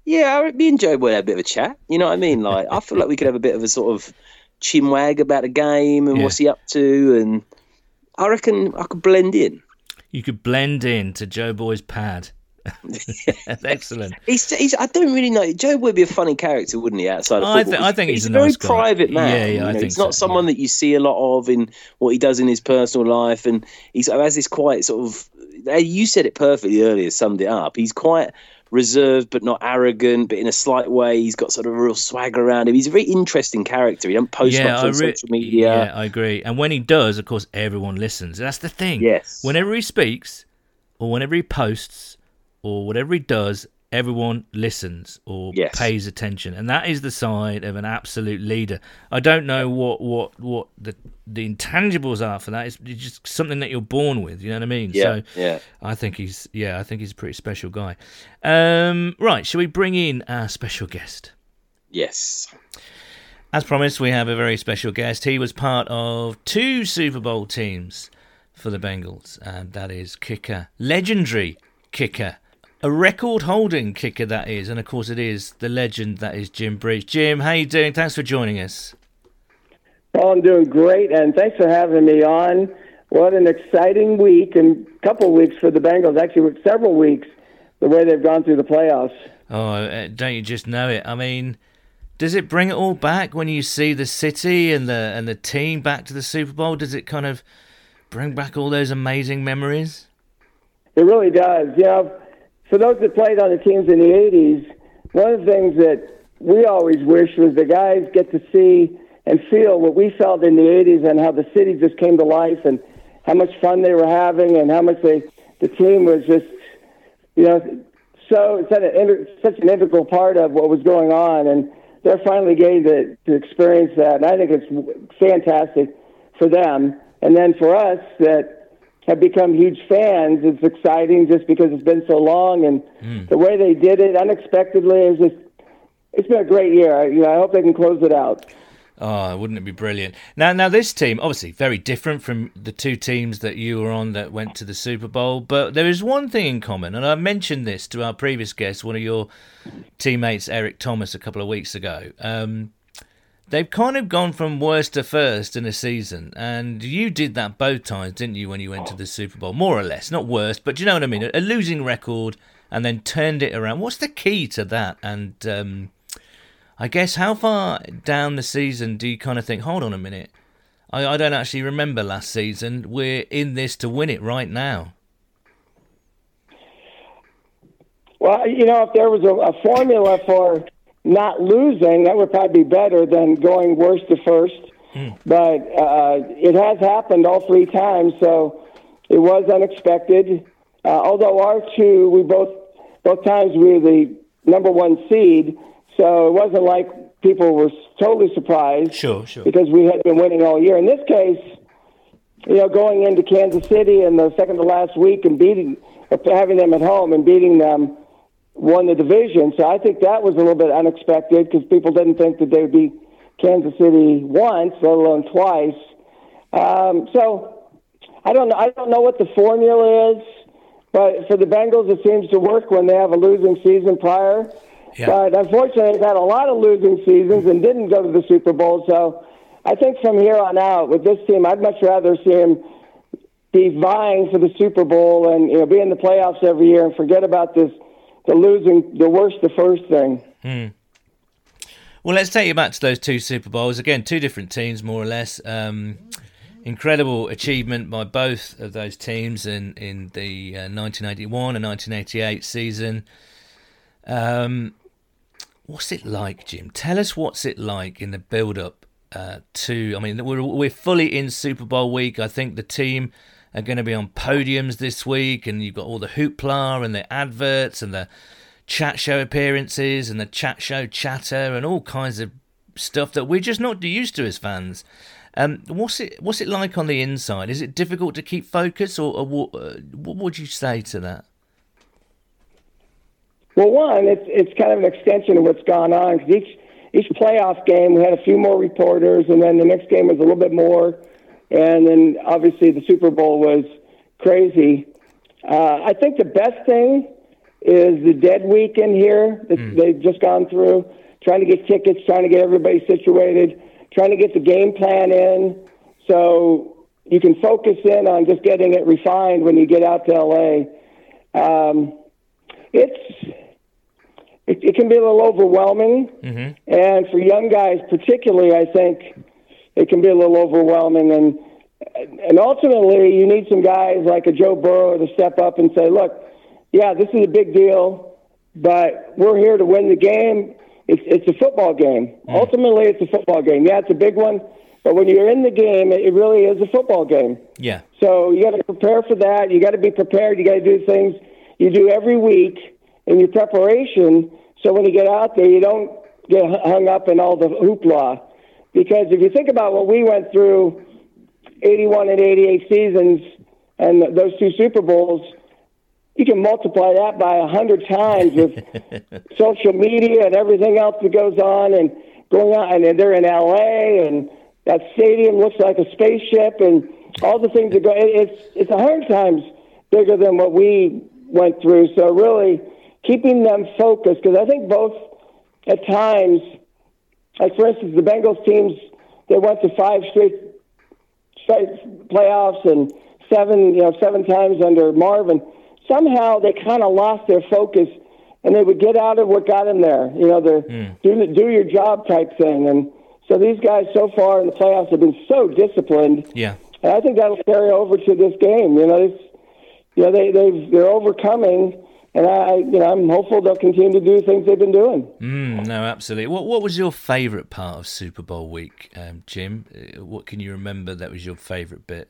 Yeah, I me and Joe Boy had a bit of a chat. You know what I mean? Like, I feel like we could have a bit of a sort of chinwag about the game and Yeah. what's he up to, and I reckon I could blend in. You could blend in to Joe Boy's pad. Excellent. He's, he's, I don't really know. Joe would be a funny character, wouldn't he? Outside of I thi- I think he's he's a a very nice private man. Yeah, yeah, you I think he's not so, someone yeah. that you see a lot of in what he does in his personal life, and he's has this quite sort of. Eh, You said it perfectly earlier. Summed it up. He's quite reserved but not arrogant, but in a slight way, he's got sort of a real swagger around him. He's a very interesting character. He don't post yeah, much I on re- social media. Yeah, I agree. And when he does, of course, everyone listens. That's the thing. Yes. Whenever he speaks, or whenever he posts, or whatever he does, everyone listens or Yes. pays attention, and that is the side of an absolute leader. I don't know what what what the the intangibles are for that. It's, it's just something that you're born with. You know what I mean? Yeah, So yeah. I think he's yeah, I think he's a pretty special guy. Um, right, shall we bring in our special guest? Yes. As promised, we have a very special guest. He was part of two Super Bowl teams for the Bengals, and that is kicker, legendary kicker, a record-holding kicker that is, and of course it is the legend that is Jim Breech. Jim, how you doing? Thanks for joining us. Well, I'm doing great, and thanks for having me on. What an exciting week and couple weeks for the Bengals. Actually, several weeks. The way they've gone through the playoffs. Oh, uh, don't you just know it? I mean, does it bring it all back when you see the city and the and the team back to the Super Bowl? Does it kind of bring back all those amazing memories? It really does. You know, for those that played on the teams in the '80s, one of the things that we always wish was the guys get to see and feel what we felt in the '80s and how the city just came to life and how much fun they were having and how much they the team was just you know so such an such an integral part of what was going on. And they're finally getting to, to experience that. And I think it's fantastic for them. And then for us that have become huge fans it's exciting just because it's been so long and the way they did it unexpectedly is just it's been a great year I, you know, I hope they can close it out Oh, wouldn't it be brilliant? Now, now this team obviously very different from the two teams that you were on that went to the Super Bowl, but there is one thing in common, and I mentioned this to our previous guest, one of your teammates, Eric Thomas, a couple of weeks ago. Um, they've kind of gone from worst to first in a season, and you did that both times, didn't you, when you went to the Super Bowl? More or less, not worst, but you know what I mean? A losing record and then turned it around. What's the key to that? And um, I guess how far down the season do you kind of think, hold on a minute, I, I don't actually remember last season. We're in this to win it right now. Well, you know, if there was a, a formula for not losing, that would probably be better than going worst to first. But uh, it has happened all three times, so it was unexpected. Uh, although our two, we both both times we were the number one seed, so it wasn't like people were totally surprised Sure, sure. because we had been winning all year. In this case, you know, going into Kansas City in the second to last week and beating, having them at home and beating them, won the division. So I think that was a little bit unexpected because people didn't think that they would be Kansas City once, let alone twice. Um, so I don't know. I don't know what the formula is, but for the Bengals, it seems to work when they have a losing season prior. Yeah. But unfortunately, they've had a lot of losing seasons and didn't go to the Super Bowl. So I think from here on out, with this team, I'd much rather see them be vying for the Super Bowl and you know be in the playoffs every year and forget about this the losing the worst the first thing. Well, let's take you back to those two Super Bowls. Again, two different teams, more or less. Um, incredible achievement by both of those teams in, in the uh, 1981 and 1988 season. Um, what's it like, Jim? Tell us what's it like in the build up uh, to. I mean, we're, we're fully in Super Bowl week. I think the team are going to be on podiums this week, and you've got all the hoopla and the adverts and the chat show appearances and the chat show chatter and all kinds of stuff that we're just not used to as fans. Um, what's it What's it like on the inside? Is it difficult to keep focus, or, or what, uh, what would you say to that? Well, one, it's it's kind of an extension of what's gone on because each each playoff game we had a few more reporters, and then the next game was a little bit more, and then obviously the Super Bowl was crazy. Uh, I think the best thing is the dead week in here that they've just gone through, trying to get tickets, trying to get everybody situated, trying to get the game plan in, so you can focus in on just getting it refined when you get out to LA. Um, it's it, it can be a little overwhelming, and for young guys particularly, I think it can be a little overwhelming. And and ultimately, you need some guys like a Joe Burrow to step up and say, "Look, yeah, this is a big deal, but we're here to win the game. It's it's a football game. Mm. Ultimately, it's a football game. Yeah, it's a big one, but when you're in the game, it really is a football game." Yeah. So you got to prepare for that. You got to be prepared. You got to do things you do every week in your preparation. So when you get out there, you don't get hung up in all the hoopla. Because if you think about what we went through, 81 and 88 seasons, and those two Super Bowls, you can multiply that by a hundred times with social media and everything else that goes on, and going on. And they're in LA, and that stadium looks like a spaceship, and all the things that go it's it's a hundred times bigger than what we went through. So really, keeping them focused because I think both at times, like for instance, the Bengals teams they went to five straight straight playoffs and seven you know seven times under Marvin. Somehow they kind of lost their focus. And they would get out of what got them there, you know, the hmm. do do your job type thing. And so these guys so far in the playoffs have been so disciplined. Yeah. And I think that'll carry over to this game. You know, this, you know, they they've they're overcoming, and I, you know, I'm hopeful they'll continue to do things they've been doing. Mm, no, absolutely. What What was your favourite part of Super Bowl week, um, Jim? Uh, What can you remember that was your favourite bit?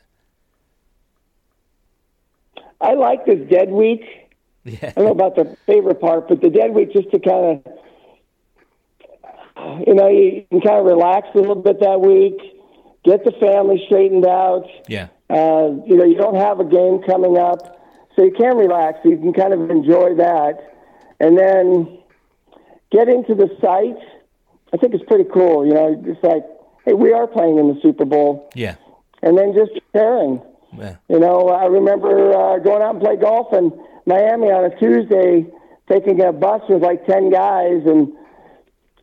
I like this dead week. Yeah. I don't know about the favorite part, but the dead week just to kind of, you know, you can kind of relax a little bit that week, get the family straightened out. Yeah. Uh, you know, you don't have a game coming up, so you can relax. You can kind of enjoy that, and then get into the site. I think it's pretty cool. You know, it's like, hey, we are playing in the Super Bowl, Yeah. and then just preparing. Yeah. You know, I remember uh, going out and play golf in Miami on a Tuesday, taking a bus with like ten guys and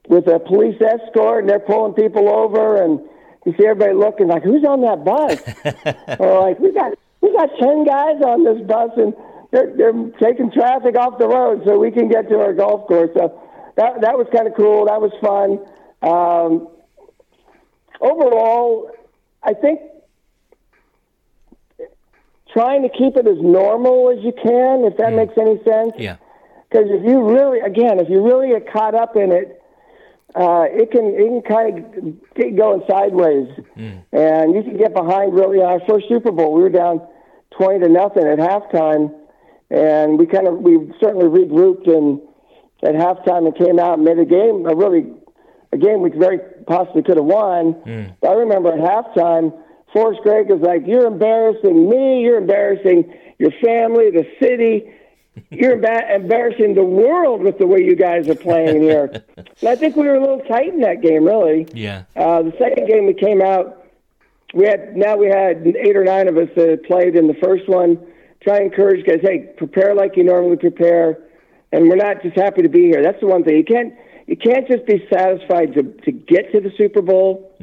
with a police escort, and they're pulling people over, and you see everybody looking like, "Who's on that bus?" or like, "We got we got ten guys on this bus, and they're they're taking traffic off the road so we can get to our golf course." So that that was kind of cool. That was fun. Um, overall, I think trying to keep it as normal as you can, if that makes any sense. Yeah. Because if you really, again, if you really get caught up in it, uh, it can it can kind of get going sideways, and you can get behind. Really, our first Super Bowl, we were down twenty to nothing at halftime, and we kind of we certainly regrouped and at halftime and came out and made a game a really a game we very possibly could have won. But I remember at halftime, Forrest Gregg was like, "You're embarrassing me. You're embarrassing your family, the city." You're emba- embarrassing the world with the way you guys are playing here. and I think we were a little tight in that game, really. Yeah. Uh, the second game we came out, we had now we had eight or nine of us that had played in the first one. Try and encourage guys, hey, prepare like you normally prepare, and we're not just happy to be here. That's the one thing you can't you can't just be satisfied to to get to the Super Bowl.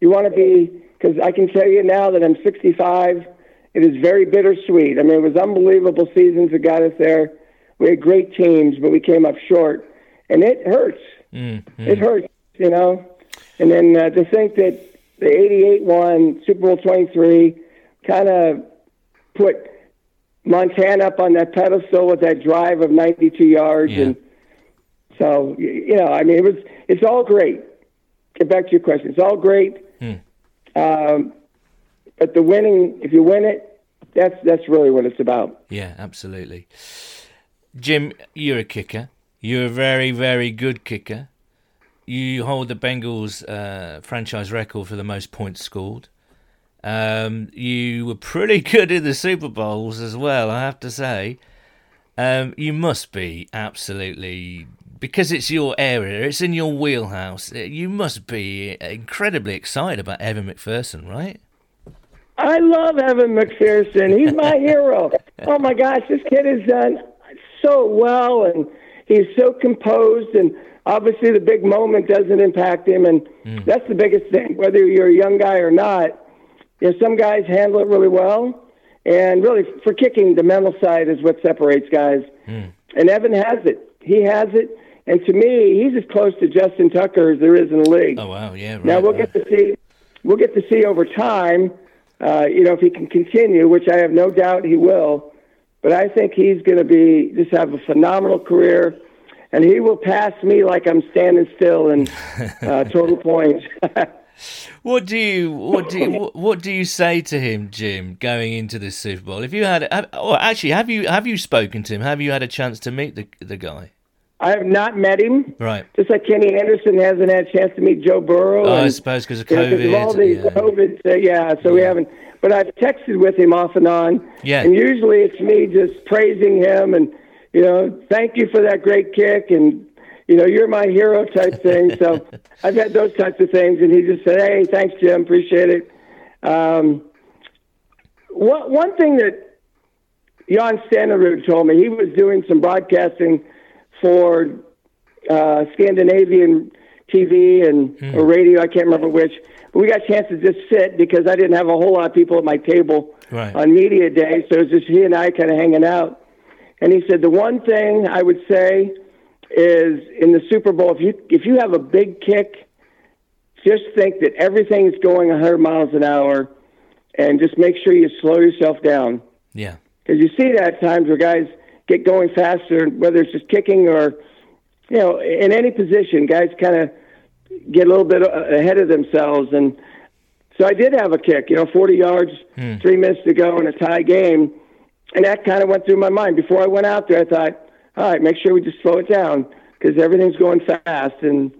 You want to be because I can tell you now that I'm 65. It is very bittersweet. I mean, it was unbelievable seasons that got us there. We had great teams, but we came up short, and it hurts. It hurts, you know. And then uh, to think that the '88 one, Super Bowl 23, kind of put Montana up on that pedestal with that drive of 92 yards, Yeah. and so you know, I mean, it was it's all great. Get back to your question. It's all great. Um, but the winning, if you win it, that's that's really what it's about. Yeah, absolutely. Jim, you're a kicker. You're a very, very good kicker. You hold the Bengals uh, franchise record for the most points scored. Um, you were pretty good in the Super Bowls as well, I have to say. um, you must be absolutely because it's your area, it's in your wheelhouse. You must be incredibly excited about Evan McPherson, right? I love Evan McPherson. He's my hero. Oh my gosh, this kid has done so well, and he's so composed. And obviously, the big moment doesn't impact him, and mm. that's the biggest thing. Whether you're a young guy or not, you know, some guys handle it really well, and really for kicking, the mental side is what separates guys. Mm. And Evan has it. He has it. And to me, he's as close to Justin Tucker as there is in the league. Oh wow, yeah. Right, Now we'll right. get to see. We'll get to see over time. Uh, you know, if he can continue, which I have no doubt he will. But I think he's going to be just have a phenomenal career, and he will pass me like I'm standing still in uh, total points. What do you what do you, what, do you say to him, Jim, going into this Super Bowl? If you had, or actually, have you have you spoken to him? Have you had a chance to meet the the guy? I have not met him. Right. Just like Kenny Anderson hasn't had a chance to meet Joe Burrow. Oh, I suppose because of Yeah, of all COVID. these yeah. COVID, uh, yeah. So we haven't. But I've texted with him off and on. Yeah. And usually it's me just praising him and you know, thank you for that great kick and you know, you're my hero type thing. So I've had those types of things, and he just said, "Hey, thanks, Jim, appreciate it." Um, one one thing that Jan Stenerud told me, he was doing some broadcasting for uh, Scandinavian TV and or radio. I can't remember which. But we got a chance to just sit because I didn't have a whole lot of people at my table Right. on media day, so it was just he and I kind of hanging out. And he said the one thing I would say is in the Super Bowl, if you if you have a big kick, just think that everything's going 100 miles an hour, and just make sure you slow yourself down Yeah. because you see that at times where guys get going faster, whether it's just kicking or, you know, in any position, guys kind of get a little bit ahead of themselves. And so I did have a kick, you know, 40 yards, hmm. three minutes to go in a tie game. And that kind of went through my mind. Before I went out there, I thought, all right, make sure we just slow it down because everything's going fast. And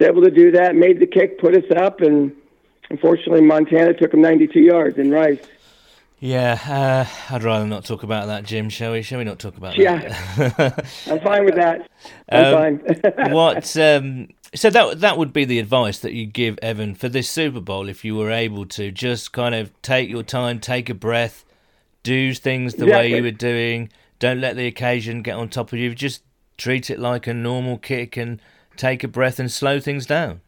was able to do that, made the kick, put us up, and unfortunately, Montana took him 92 yards in Rice. Yeah, uh, I'd rather not talk about that, Jim. Shall we? Shall we not talk about Yeah. that? Yeah, I'm fine with that. I'm fine. what? Um, so that that would be the advice that you give Evan for this Super Bowl, if you were able to just kind of take your time, take a breath, do things the way you were doing. Don't let the occasion get on top of you. Just treat it like a normal kick and take a breath and slow things down.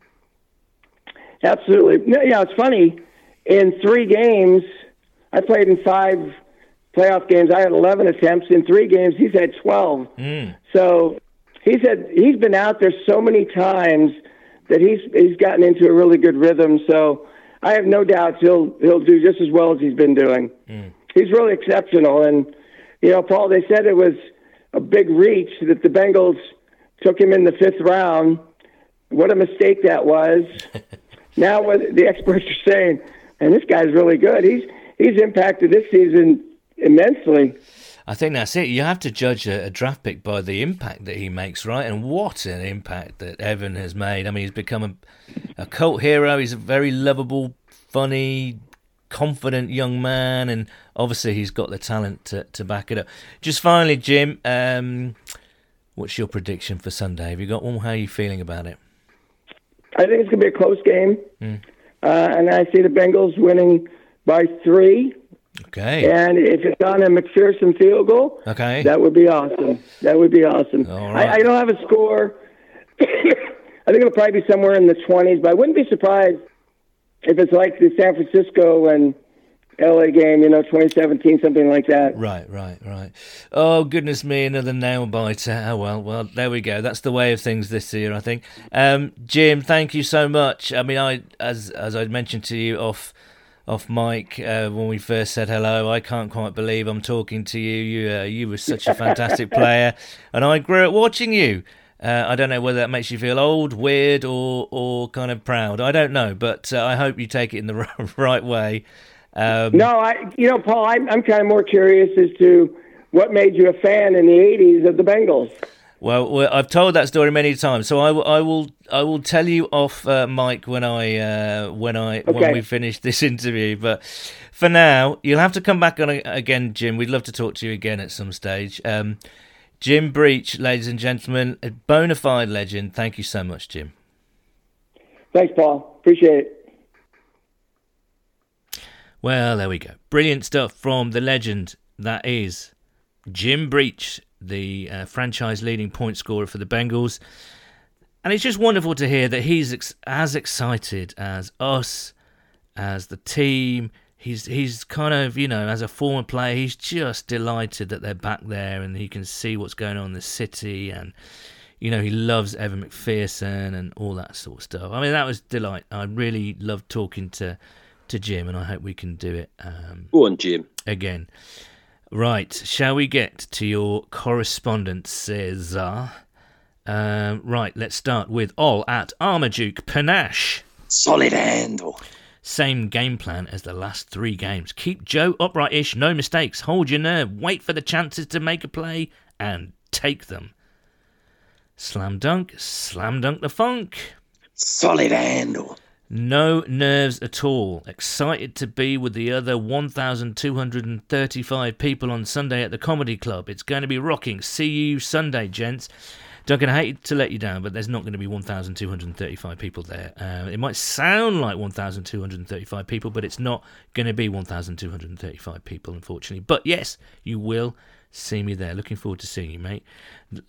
Absolutely. Yeah, it's funny. In three games, I played in five playoff games. I had 11 attempts. In three games, he's had 12. Mm. So he's had he's been out there so many times that he's he's gotten into a really good rhythm. So I have no doubts he'll he'll do just as well as he's been doing. Mm. He's really exceptional. And you know, Paul, they said it was a big reach that the Bengals took him in the fifth round. What a mistake that was. now what the experts are saying, and this guy's really good. He's he's impacted this season immensely. I think that's it. You have to judge a, a draft pick by the impact that he makes, right? And what an impact that Evan has made. I mean, he's become a, a cult hero. He's a very lovable, funny, confident young man, and obviously he's got the talent to, to back it up. Just finally, Jim, um, what's your prediction for Sunday? Have you got one? How are you feeling about it? I think it's going to be a close game, uh, and I see the Bengals winning by three. Okay. And if it's on a McPherson field goal, Okay. that would be awesome. That would be awesome. All right. I, I don't have a score. I think it'll probably be somewhere in the 20s, but I wouldn't be surprised if it's like the San Francisco and LA game, you know, 2017, something like that. Right, right, right. Oh goodness me, another nail biter. Oh well, well there we go. That's the way of things this year, I think. Um, Jim, thank you so much. I mean, I as as I mentioned to you off off mic uh, when we first said hello, I can't quite believe I'm talking to you. You uh, you were such a fantastic player, and I grew up watching you. Uh, I don't know whether that makes you feel old, weird, or or kind of proud. I don't know, but uh, I hope you take it in the right way. Um, No, I, you know, Paul, I'm, I'm kind of more curious as to what made you a fan in the 80s of the Bengals. Well, I've told that story many times, so I, will- I will I will tell you off uh, mic when I uh, when I when we finish this interview. But for now, you'll have to come back on again, Jim. We'd love to talk to you again at some stage. Um, Jim Breech, ladies and gentlemen, a bona fide legend. Thank you so much, Jim. Thanks, Paul. Appreciate it. Well, there we go. Brilliant stuff from the legend that is Jim Breech, the uh, franchise leading point scorer for the Bengals. And it's just wonderful to hear that he's ex- as excited as us, as the team. He's he's kind of you know as a former player, he's just delighted that they're back there and he can see what's going on in the city and you know he loves Evan McPherson and all that sort of stuff. I mean that was delight. I really loved talking to to Jim, and I hope we can do it um, Go on, Jim. again. Right, shall we get to your correspondences? Um, right, let's start with all at Armaduke Panache. Solid handle. Same game plan as the last three games. Keep Joe upright ish, no mistakes. Hold your nerve, wait for the chances to make a play, and take them. Slam dunk, slam dunk the funk. Solid handle. No nerves at all. Excited to be with the other 1,235 people on Sunday at the Comedy Club. It's going to be rocking. See you Sunday, gents. Duncan, I hate to let you down, but there's not going to be 1,235 people there. Uh, it might sound like 1,235 people, but it's not going to be 1,235 people, unfortunately. But yes, you will see me there. Looking forward to seeing you, mate.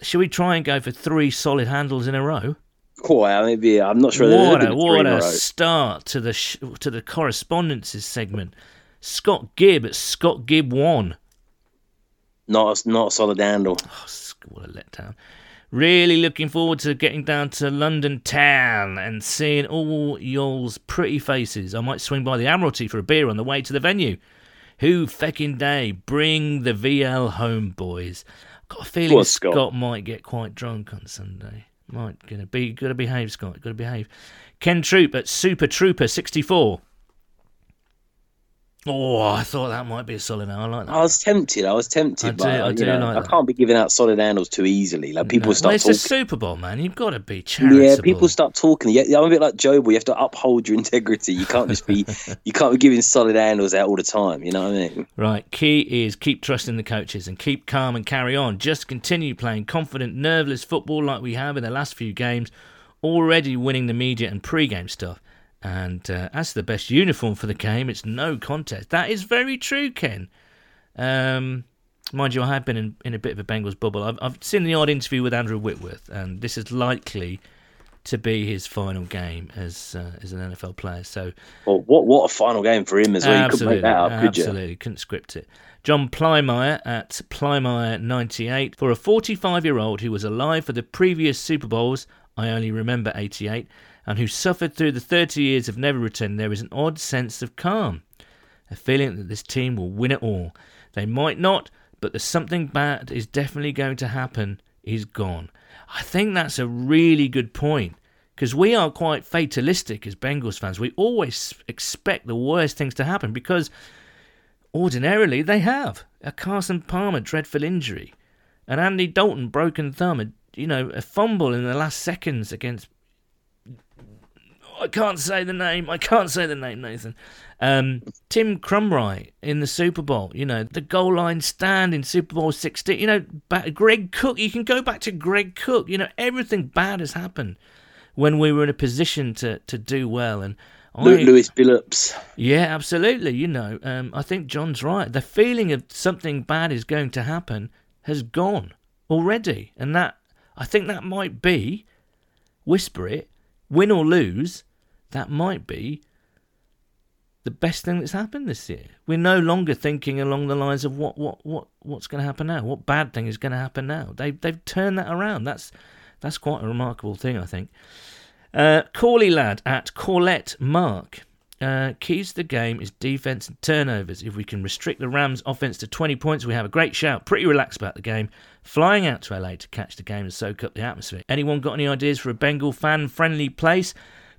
Shall we try and go for three solid handles in a row? Cool. I maybe I'm not sure. What a, what a start to the sh- to the correspondences segment. Scott Gibb at Scott Gibb one. Not a, not a solid handle. Oh, what a letdown. Really looking forward to getting down to London town and seeing all y'all's pretty faces. I might swing by the Admiralty for a beer on the way to the venue. Who fecking day? Bring the VL home, boys. Got a feeling Scott. Scott. might get quite drunk on Sunday. Might gonna be gotta behave, Scott. Gotta behave. Ken Troop at Super Trooper sixty four. Oh, I thought that might be a solid. I like that. I was tempted. I was tempted, I do- but I do know, like I can't be giving out solid handles too easily. Like people No. start well, it's talking. the Super Bowl, man. You've got to be charitable. Yeah, people start talking. Yeah, I'm a bit like Joe, but you have to uphold your integrity. You can't just be, you can't be giving solid handles out all the time. You know what I mean? Right, key is keep trusting the coaches and keep calm and carry on. Just continue playing confident, nerveless football like we have in the last few games, already winning the media and pre-game stuff. And uh, as the best uniform for the game, it's no contest. That is very true, Ken. Um, mind you, I have been in, in a bit of a Bengals bubble. I've, I've seen the odd interview with Andrew Whitworth, and this is likely to be his final game as uh, as an NFL player. So Well, what what a final game for him as well. You couldn't make that up, could you? absolutely. Couldn't script it. John Plymire at Plymire98. For a 45 year old who was alive for the previous Super Bowls, I only remember 88, and who suffered through the 30 years of never returning, there is an odd sense of calm. A feeling that this team will win it all. They might not, but the something bad is definitely going to happen is gone. I think that's a really good point because we are quite fatalistic as Bengals fans. We always expect the worst things to happen because ordinarily they have. A Carson Palmer dreadful injury, an Andy Dalton broken thumb, a, you know, a fumble in the last seconds against. I can't say the name. I can't say the name, Nathan. Um, Tim Krumrie in the Super Bowl. You know, the goal line stand in Super Bowl 16. You know, Greg Cook. You can go back to Greg Cook. You know, everything bad has happened when we were in a position to, to do well. And I, Lewis Billups. yeah, absolutely. You know, um, I think John's right. The feeling of something bad is going to happen has gone already, and that I think that might be whisper it, win or lose. That might be the best thing that's happened this year. We're no longer thinking along the lines of what what what what's going to happen now. What bad thing is going to happen now? They they've turned that around. That's that's quite a remarkable thing, I think. Uh, Corley lad at Corlette Mark. Uh, keys to the game is defense and turnovers. If we can restrict the Rams' offense to 20 points, we have a great shout. Pretty relaxed about the game. Flying out to LA to catch the game and soak up the atmosphere. Anyone got any ideas for a Bengal fan friendly place?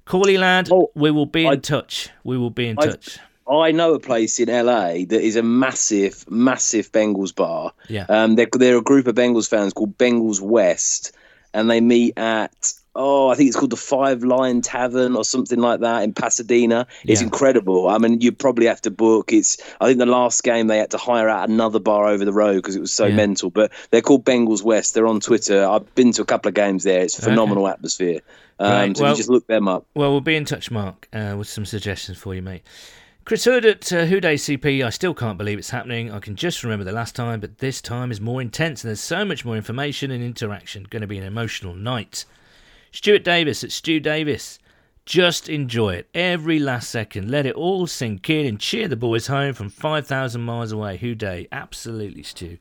Corley lad, Oh, we will be in I- touch. We will be in I- touch. I know a place in LA that is a massive, massive Bengals bar. Yeah. Um, they're, they're a group of Bengals fans called Bengals West, and they meet at oh, I think it's called the Five Lion Tavern or something like that in Pasadena. It's Yeah. incredible. I mean, you probably have to book. It's I think the last game they had to hire out another bar over the road because it was so Yeah. mental. But they're called Bengals West. They're on Twitter. I've been to a couple of games there. It's phenomenal atmosphere. Um, Right, so well- just look them up. Well, we'll be in touch, Mark, uh, with some suggestions for you, mate. Chris Hood at uh, Who Day CP. I still can't believe it's happening. I can just remember the last time, but this time is more intense and there's so much more information and interaction. Going to be an emotional night. Stuart Davis at Stu Davis. Just enjoy it every last second. Let it all sink in and cheer the boys home from 5,000 miles away. Who Day? Absolutely, Stu.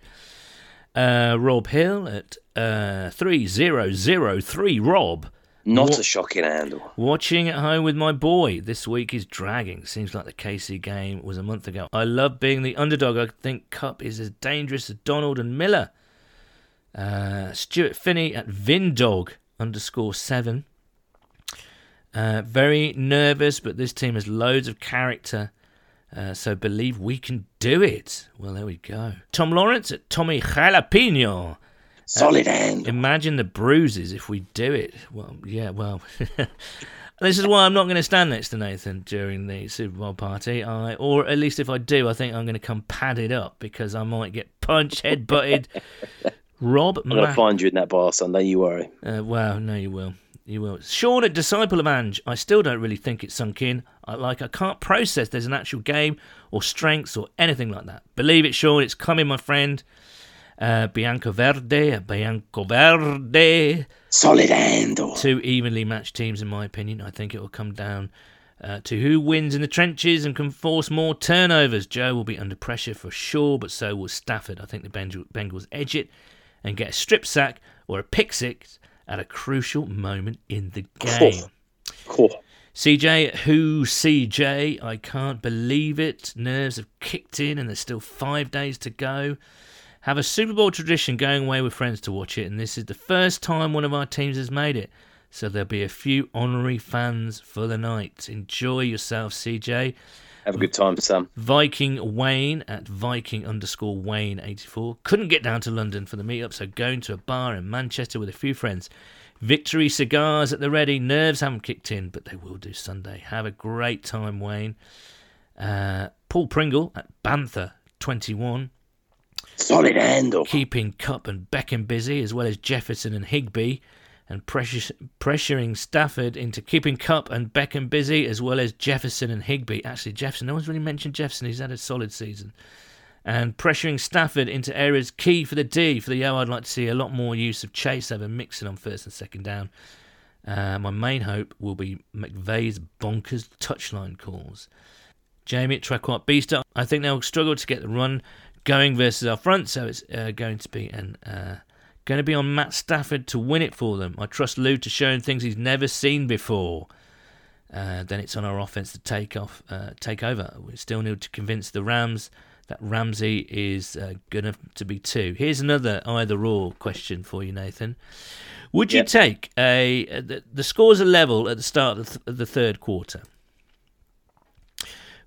Uh, Rob Hill at uh, 3003. Rob. Not What- a shocking handle. Watching at home with my boy. This week is dragging. Seems like the KC game was a month ago. I love being the underdog. I think Kupp is as dangerous as Donald and Miller. Uh, Stuart Finney at Vindog underscore seven. Uh, very nervous, but this team has loads of character. Uh, so believe we can do it. Well, there we go. Tom Lawrence at Tommy Jalapeno. Solid hand. Imagine the bruises if we do it. Well, yeah, well. this is why I'm not going to stand next to Nathan during the Super Bowl party. I, or at least if I do, I think I'm going to come padded up because I might get punched, head butted. Rob, I'm gonna Ma- find you in that bar Sunday. You worry. uh, well, no, you will. You will. Sean at Disciple of Ange. I still don't really think it's sunk in. I like. I can't process there's an actual game or strengths or anything like that. Believe it, Sean. It's coming, my friend. Uh, Bianco Verde. Bianco Verde. Solid handle. Two evenly matched teams, in my opinion. I think it will come down uh, to who wins in the trenches and can force more turnovers. Joe will be under pressure for sure, but so will Stafford. I think the Bengals Bengals edge it and get a strip sack or a pick six at a crucial moment in the game. Cool. CJ, who CJ? I can't believe it. Nerves have kicked in and there's still five days to go. Have a Super Bowl tradition going away with friends to watch it, and this is the first time one of our teams has made it. So there'll be a few honorary fans for the night. Enjoy yourself, CJ. Have a good time, Sam. Viking Wayne at Viking underscore Wayne 84. Couldn't get down to London for the meetup, so going to a bar in Manchester with a few friends. Victory cigars at the ready. Nerves haven't kicked in, but they will do Sunday. Have a great time, Wayne. Uh, Paul Pringle at Bantha 21. Solid handle. Keeping Kupp and Beckham busy, as well as Jefferson and Higbee. And pressure, pressuring Stafford into keeping Kupp and Beckham busy, as well as Jefferson and Higbee. Actually, Jefferson, no one's really mentioned Jefferson. He's had a solid season. And pressuring Stafford into areas key for the D. For the O, I'd like to see a lot more use of Chase over Mixon on first and second down. Uh, my main hope will be McVay's bonkers touchline calls. Jamie at Traquart Beast, I think they'll struggle to get the run going versus our front, so it's uh, going to be an uh, going to be on Matt Stafford to win it for them. I trust Lou to show him things he's never seen before. Uh, then it's on our offense to take off, uh, take over. We still need to convince the Rams that Ramsey is uh, going to be two. Here's another either or question for you, Nathan. Would you Yep. take a uh, the, the scores are level at the start of the, th- of the third quarter?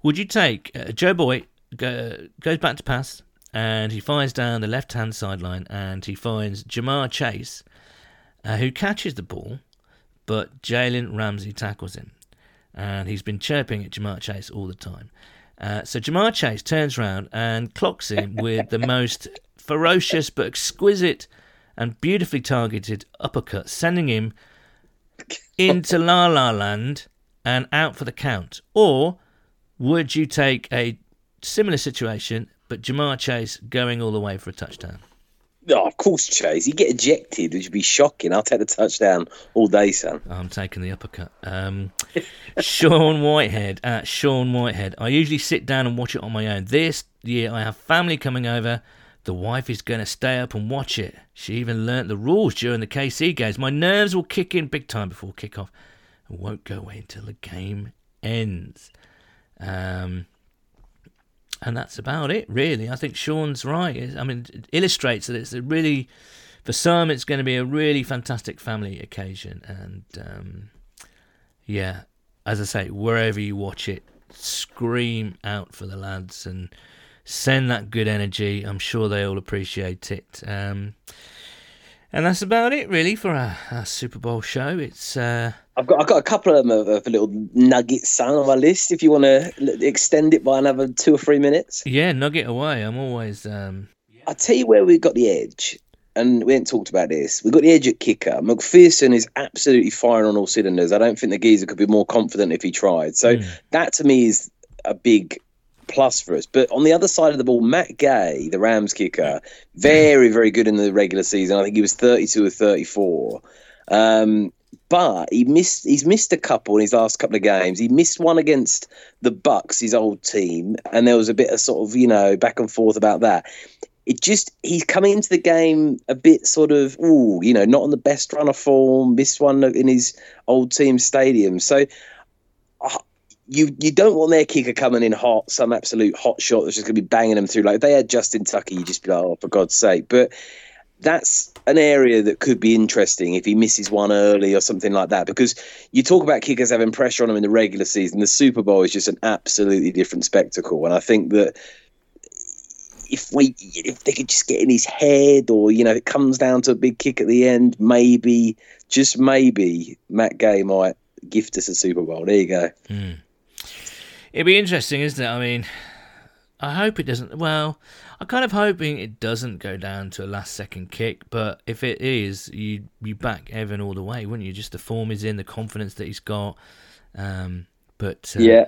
Would you take uh, Joe Boy go, goes back to pass and he fires down the left hand sideline and he finds Ja'Marr Chase, uh, who catches the ball, but Jalen Ramsey tackles him, and he's been chirping at Ja'Marr Chase all the time. Uh, so Ja'Marr Chase turns around and clocks him with the most ferocious but exquisite and beautifully targeted uppercut, sending him into La La Land and out for the count. Or would you take a similar situation, but Ja'Marr Chase going all the way for a touchdown? Oh, of course, Chase. You get ejected, which would be shocking. I'll take the touchdown all day, son. I'm taking the uppercut. Um, Sean Whitehead at Sean Whitehead. I usually sit down and watch it on my own. This year I have family coming over. The wife is going to stay up and watch it. She even learnt the rules during the KC games. My nerves will kick in big time before kickoff and won't go away until the game ends. Um, and that's about it, really. I think Sean's right. I mean, it illustrates that it's a really, for some, it's going to be a really fantastic family occasion. And um, yeah, as I say, wherever you watch it, scream out for the lads and send that good energy. I'm sure they all appreciate it. Um, And that's about it, really, for our, our Super Bowl show. It's uh, I've got I've got a couple of, them of, of little nuggets on my list. If you want to extend it by another two or three minutes, yeah, nugget away. I'm always um, I'll tell you where we've got the edge. And we haven't talked about this. We've got the edge at kicker. McPherson is absolutely firing on all cylinders. I don't think the geezer could be more confident if he tried. So that to me is a big plus for us. But on the other side of the ball, Matt Gay, the Rams kicker, very, very good in the regular season. I think he was 32 or 34. Um, but he missed he's missed a couple in his last couple of games. He missed one against the Bucks, his old team, and there was a bit of sort of, you know, back and forth about that. It just he's coming into the game a bit sort of ooh, you know, not on the best run of form, missed one in his old team stadium. So you you don't want their kicker coming in hot, some absolute hot shot that's just going to be banging them through. Like if they had Justin Tucker, you just be like, oh, for God's sake. But that's an area that could be interesting if he misses one early or something like that. Because you talk about kickers having pressure on them in the regular season, the Super Bowl is just an absolutely different spectacle. And I think that if we if they could just get in his head or you know it comes down to a big kick at the end maybe just maybe matt gay might gift us a super bowl there you go hmm. It'd be interesting, isn't it? I mean, I hope it doesn't. Well, I'm kind of hoping it doesn't go down to a last second kick. But if it is, you you back Evan all the way, wouldn't you? Just the form he's in, the confidence that he's got. Um, but uh, Yeah.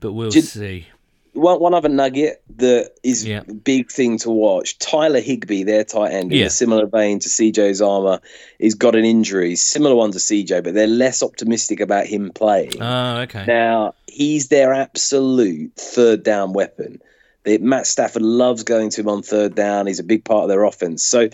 but we'll see. One, one other nugget that is Yeah. a big thing to watch tyler higbee their tight end in a similar vein to CJ Uzomah, he's got an injury similar one to cj but they're less optimistic about him playing Oh, okay. Now he's their absolute third down weapon. The, Matt Stafford loves going to him on third down. He's a big part of their offense. So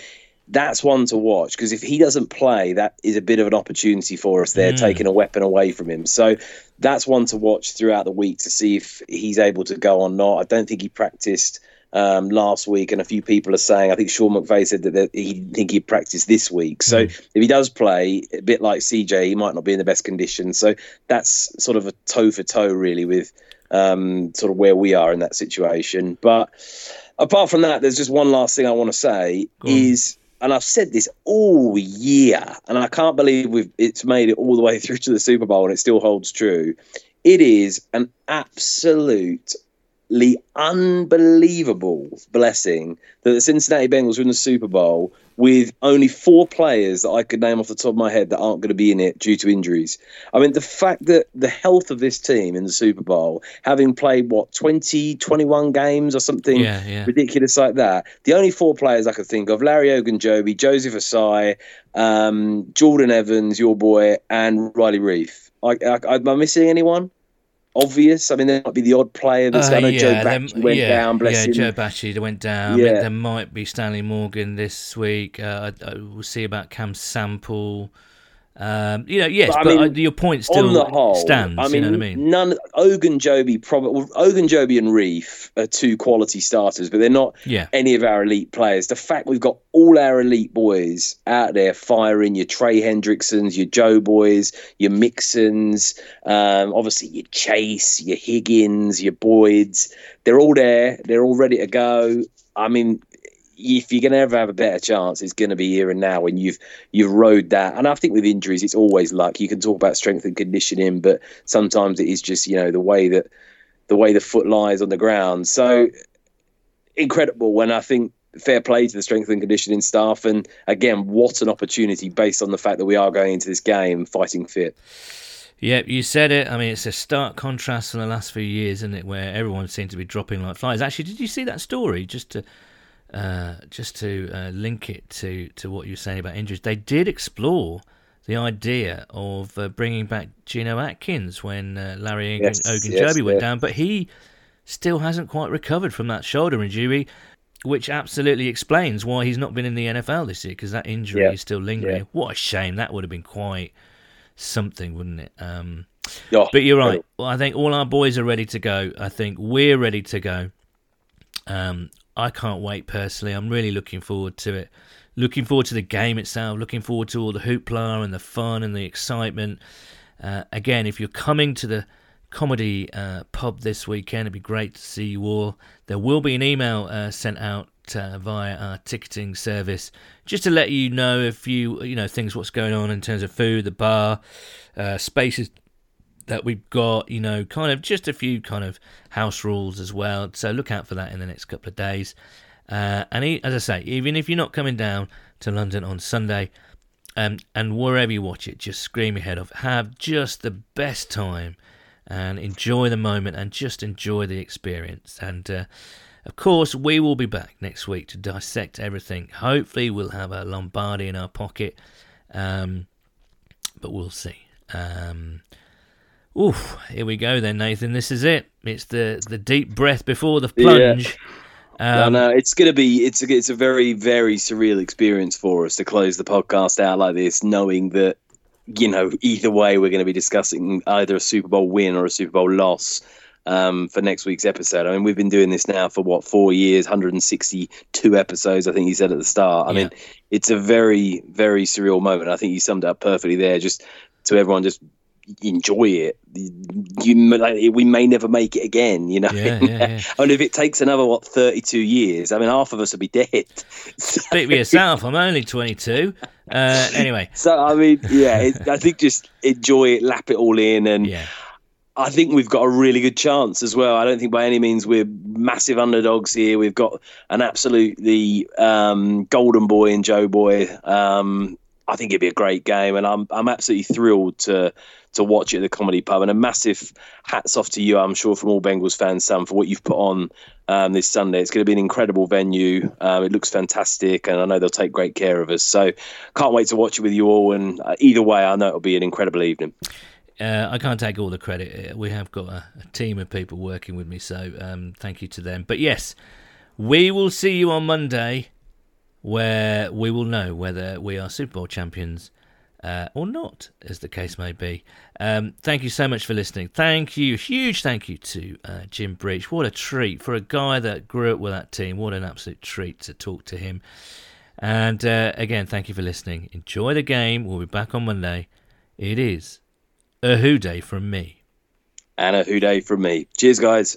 that's one to watch because if he doesn't play, that is a bit of an opportunity for us. They're hmm. taking a weapon away from him. So that's one to watch throughout the week to see if he's able to go or not. I don't think he practiced um, last week, and a few people are saying I think Sean McVay said that he didn't think he'd practice this week. So if he does play, a bit like CJ, he might not be in the best condition. So that's sort of a toe for toe, really, with um, sort of where we are in that situation. But apart from that, there's just one last thing I want to say is, and I've said this all year, and I can't believe we've it's made it all the way through to the Super Bowl and it still holds true. It is an absolutely unbelievable blessing that the Cincinnati Bengals win the Super Bowl with only four players that I could name off the top of my head that aren't going to be in it due to injuries. I mean, the fact that the health of this team in the Super Bowl, having played what 20, 21 games or something Yeah, yeah. ridiculous like that, the only four players I could think of: Larry Ogunjobi, Joseph Ossai, um, Jordan Evans, your boy, and Riley Reiff. I, I, am I missing anyone? Obvious. I mean, there might be the odd player that's. Uh, I know Joe yeah, Batch there- went yeah, down. Bless yeah, him. Joe Bachie went down. I mean, Yeah. there might be Stanley Morgan this week. Uh, I, I, we'll see about Cam Sample. Um, you know, yes, But but, I mean, uh, your point still on the whole, stands. I mean, you know what I mean? none. Ogunjobi, probably Ogunjobi and Reiff are two quality starters, but they're not Yeah. any of our elite players. The fact we've got all our elite boys out there firing, your Trey Hendricksons, your Joe boys, your Mixons, um, obviously your Chase, your Higgins, your Boyds, they're all there. They're all ready to go. I mean, if you're going to ever have a better chance, it's going to be here and now And you've you've rode that. And I think with injuries, it's always luck. You can talk about strength and conditioning, but sometimes it is just you know the way that the way the foot lies on the ground. So incredible. When I think fair play to the strength and conditioning staff, and again, what an opportunity based on the fact that we are going into this game fighting fit. Yep, you said it. I mean, it's a stark contrast from the last few years, isn't it? Where everyone seemed to be dropping like flies. Actually, did you see that story? Just to uh, just to uh, link it to to what you were saying about injuries, they did explore the idea of uh, bringing back Geno Atkins when uh, Larry Yes, Ogunjobi yes, went yeah. down, but he still hasn't quite recovered from that shoulder injury. Which absolutely explains why he's not been in the NFL this year because that injury Yeah, is still lingering. yeah. What a shame! That would have been quite something, wouldn't it? Um, Oh, but you're right. Well, I think all our boys are ready to go. I think we're ready to go. Um, I can't wait personally. I'm really looking forward to it. Looking forward to the game itself. Looking forward to all the hoopla and the fun and the excitement. Uh, again, if you're coming to the comedy uh, pub this weekend, it'd be great to see you all. There will be an email uh, sent out uh, via our ticketing service, just to let you know if few, you know, things what's going on in terms of food, the bar, uh, spaces that we've got, you know, kind of just a few kind of house rules as well. So look out for that in the next couple of days. Uh, and e- as I say, even if you're not coming down to London on Sunday, um, and wherever you watch it, just scream your head off. Have just the best time and enjoy the moment and just enjoy the experience. And uh, of course, we will be back next week to dissect everything. Hopefully, we'll have a Lombardi in our pocket, um, but we'll see. Um, oof, here we go then, Nathan. This is it. It's the, the deep breath before the plunge. Yeah. Um, no, no, it's gonna be it's a, it's a very very surreal experience for us to close the podcast out like this, knowing that you know either way we're going to be discussing either a Super Bowl win or a Super Bowl loss um, for next week's episode. I mean, we've been doing this now for what four years, 162 episodes. I think you said at the start. I yeah. mean, it's a very very surreal moment. I think you summed it up perfectly there. Just to everyone, just enjoy it. You, like, we may never make it again, you know. Yeah, yeah, yeah. and if it takes another what thirty-two years, I mean, half of us will be dead. Speak for yourself. I'm only twenty-two. Uh, anyway, so I mean, yeah, it, I think just enjoy it, lap it all in, and. Yeah. I think we've got a really good chance as well. I don't think by any means we're massive underdogs here. We've got an absolutely um, golden boy in Joe Boy. Um, I think it'd be a great game, and I'm I'm absolutely thrilled to to watch it at the comedy pub. And a massive hats off to you, I'm sure, from all Bengals fans, Sam, for what you've put on um, this Sunday. It's going to be an incredible venue. Um, it looks fantastic, and I know they'll take great care of us. So can't wait to watch it with you all. And uh, either way, I know it'll be an incredible evening. Uh, I can't take all the credit. Uh, we have got a, a team of people working with me, so um, thank you to them. But yes, we will see you on Monday, where we will know whether we are Super Bowl champions uh, or not, as the case may be. Um, thank you so much for listening. Thank you, huge thank you to uh, Jim Breech. What a treat for a guy that grew up with that team. What an absolute treat to talk to him. And uh, again, thank you for listening. Enjoy the game. We'll be back on Monday. It is a Who Dey from me. And a Who Dey from me. Cheers, guys.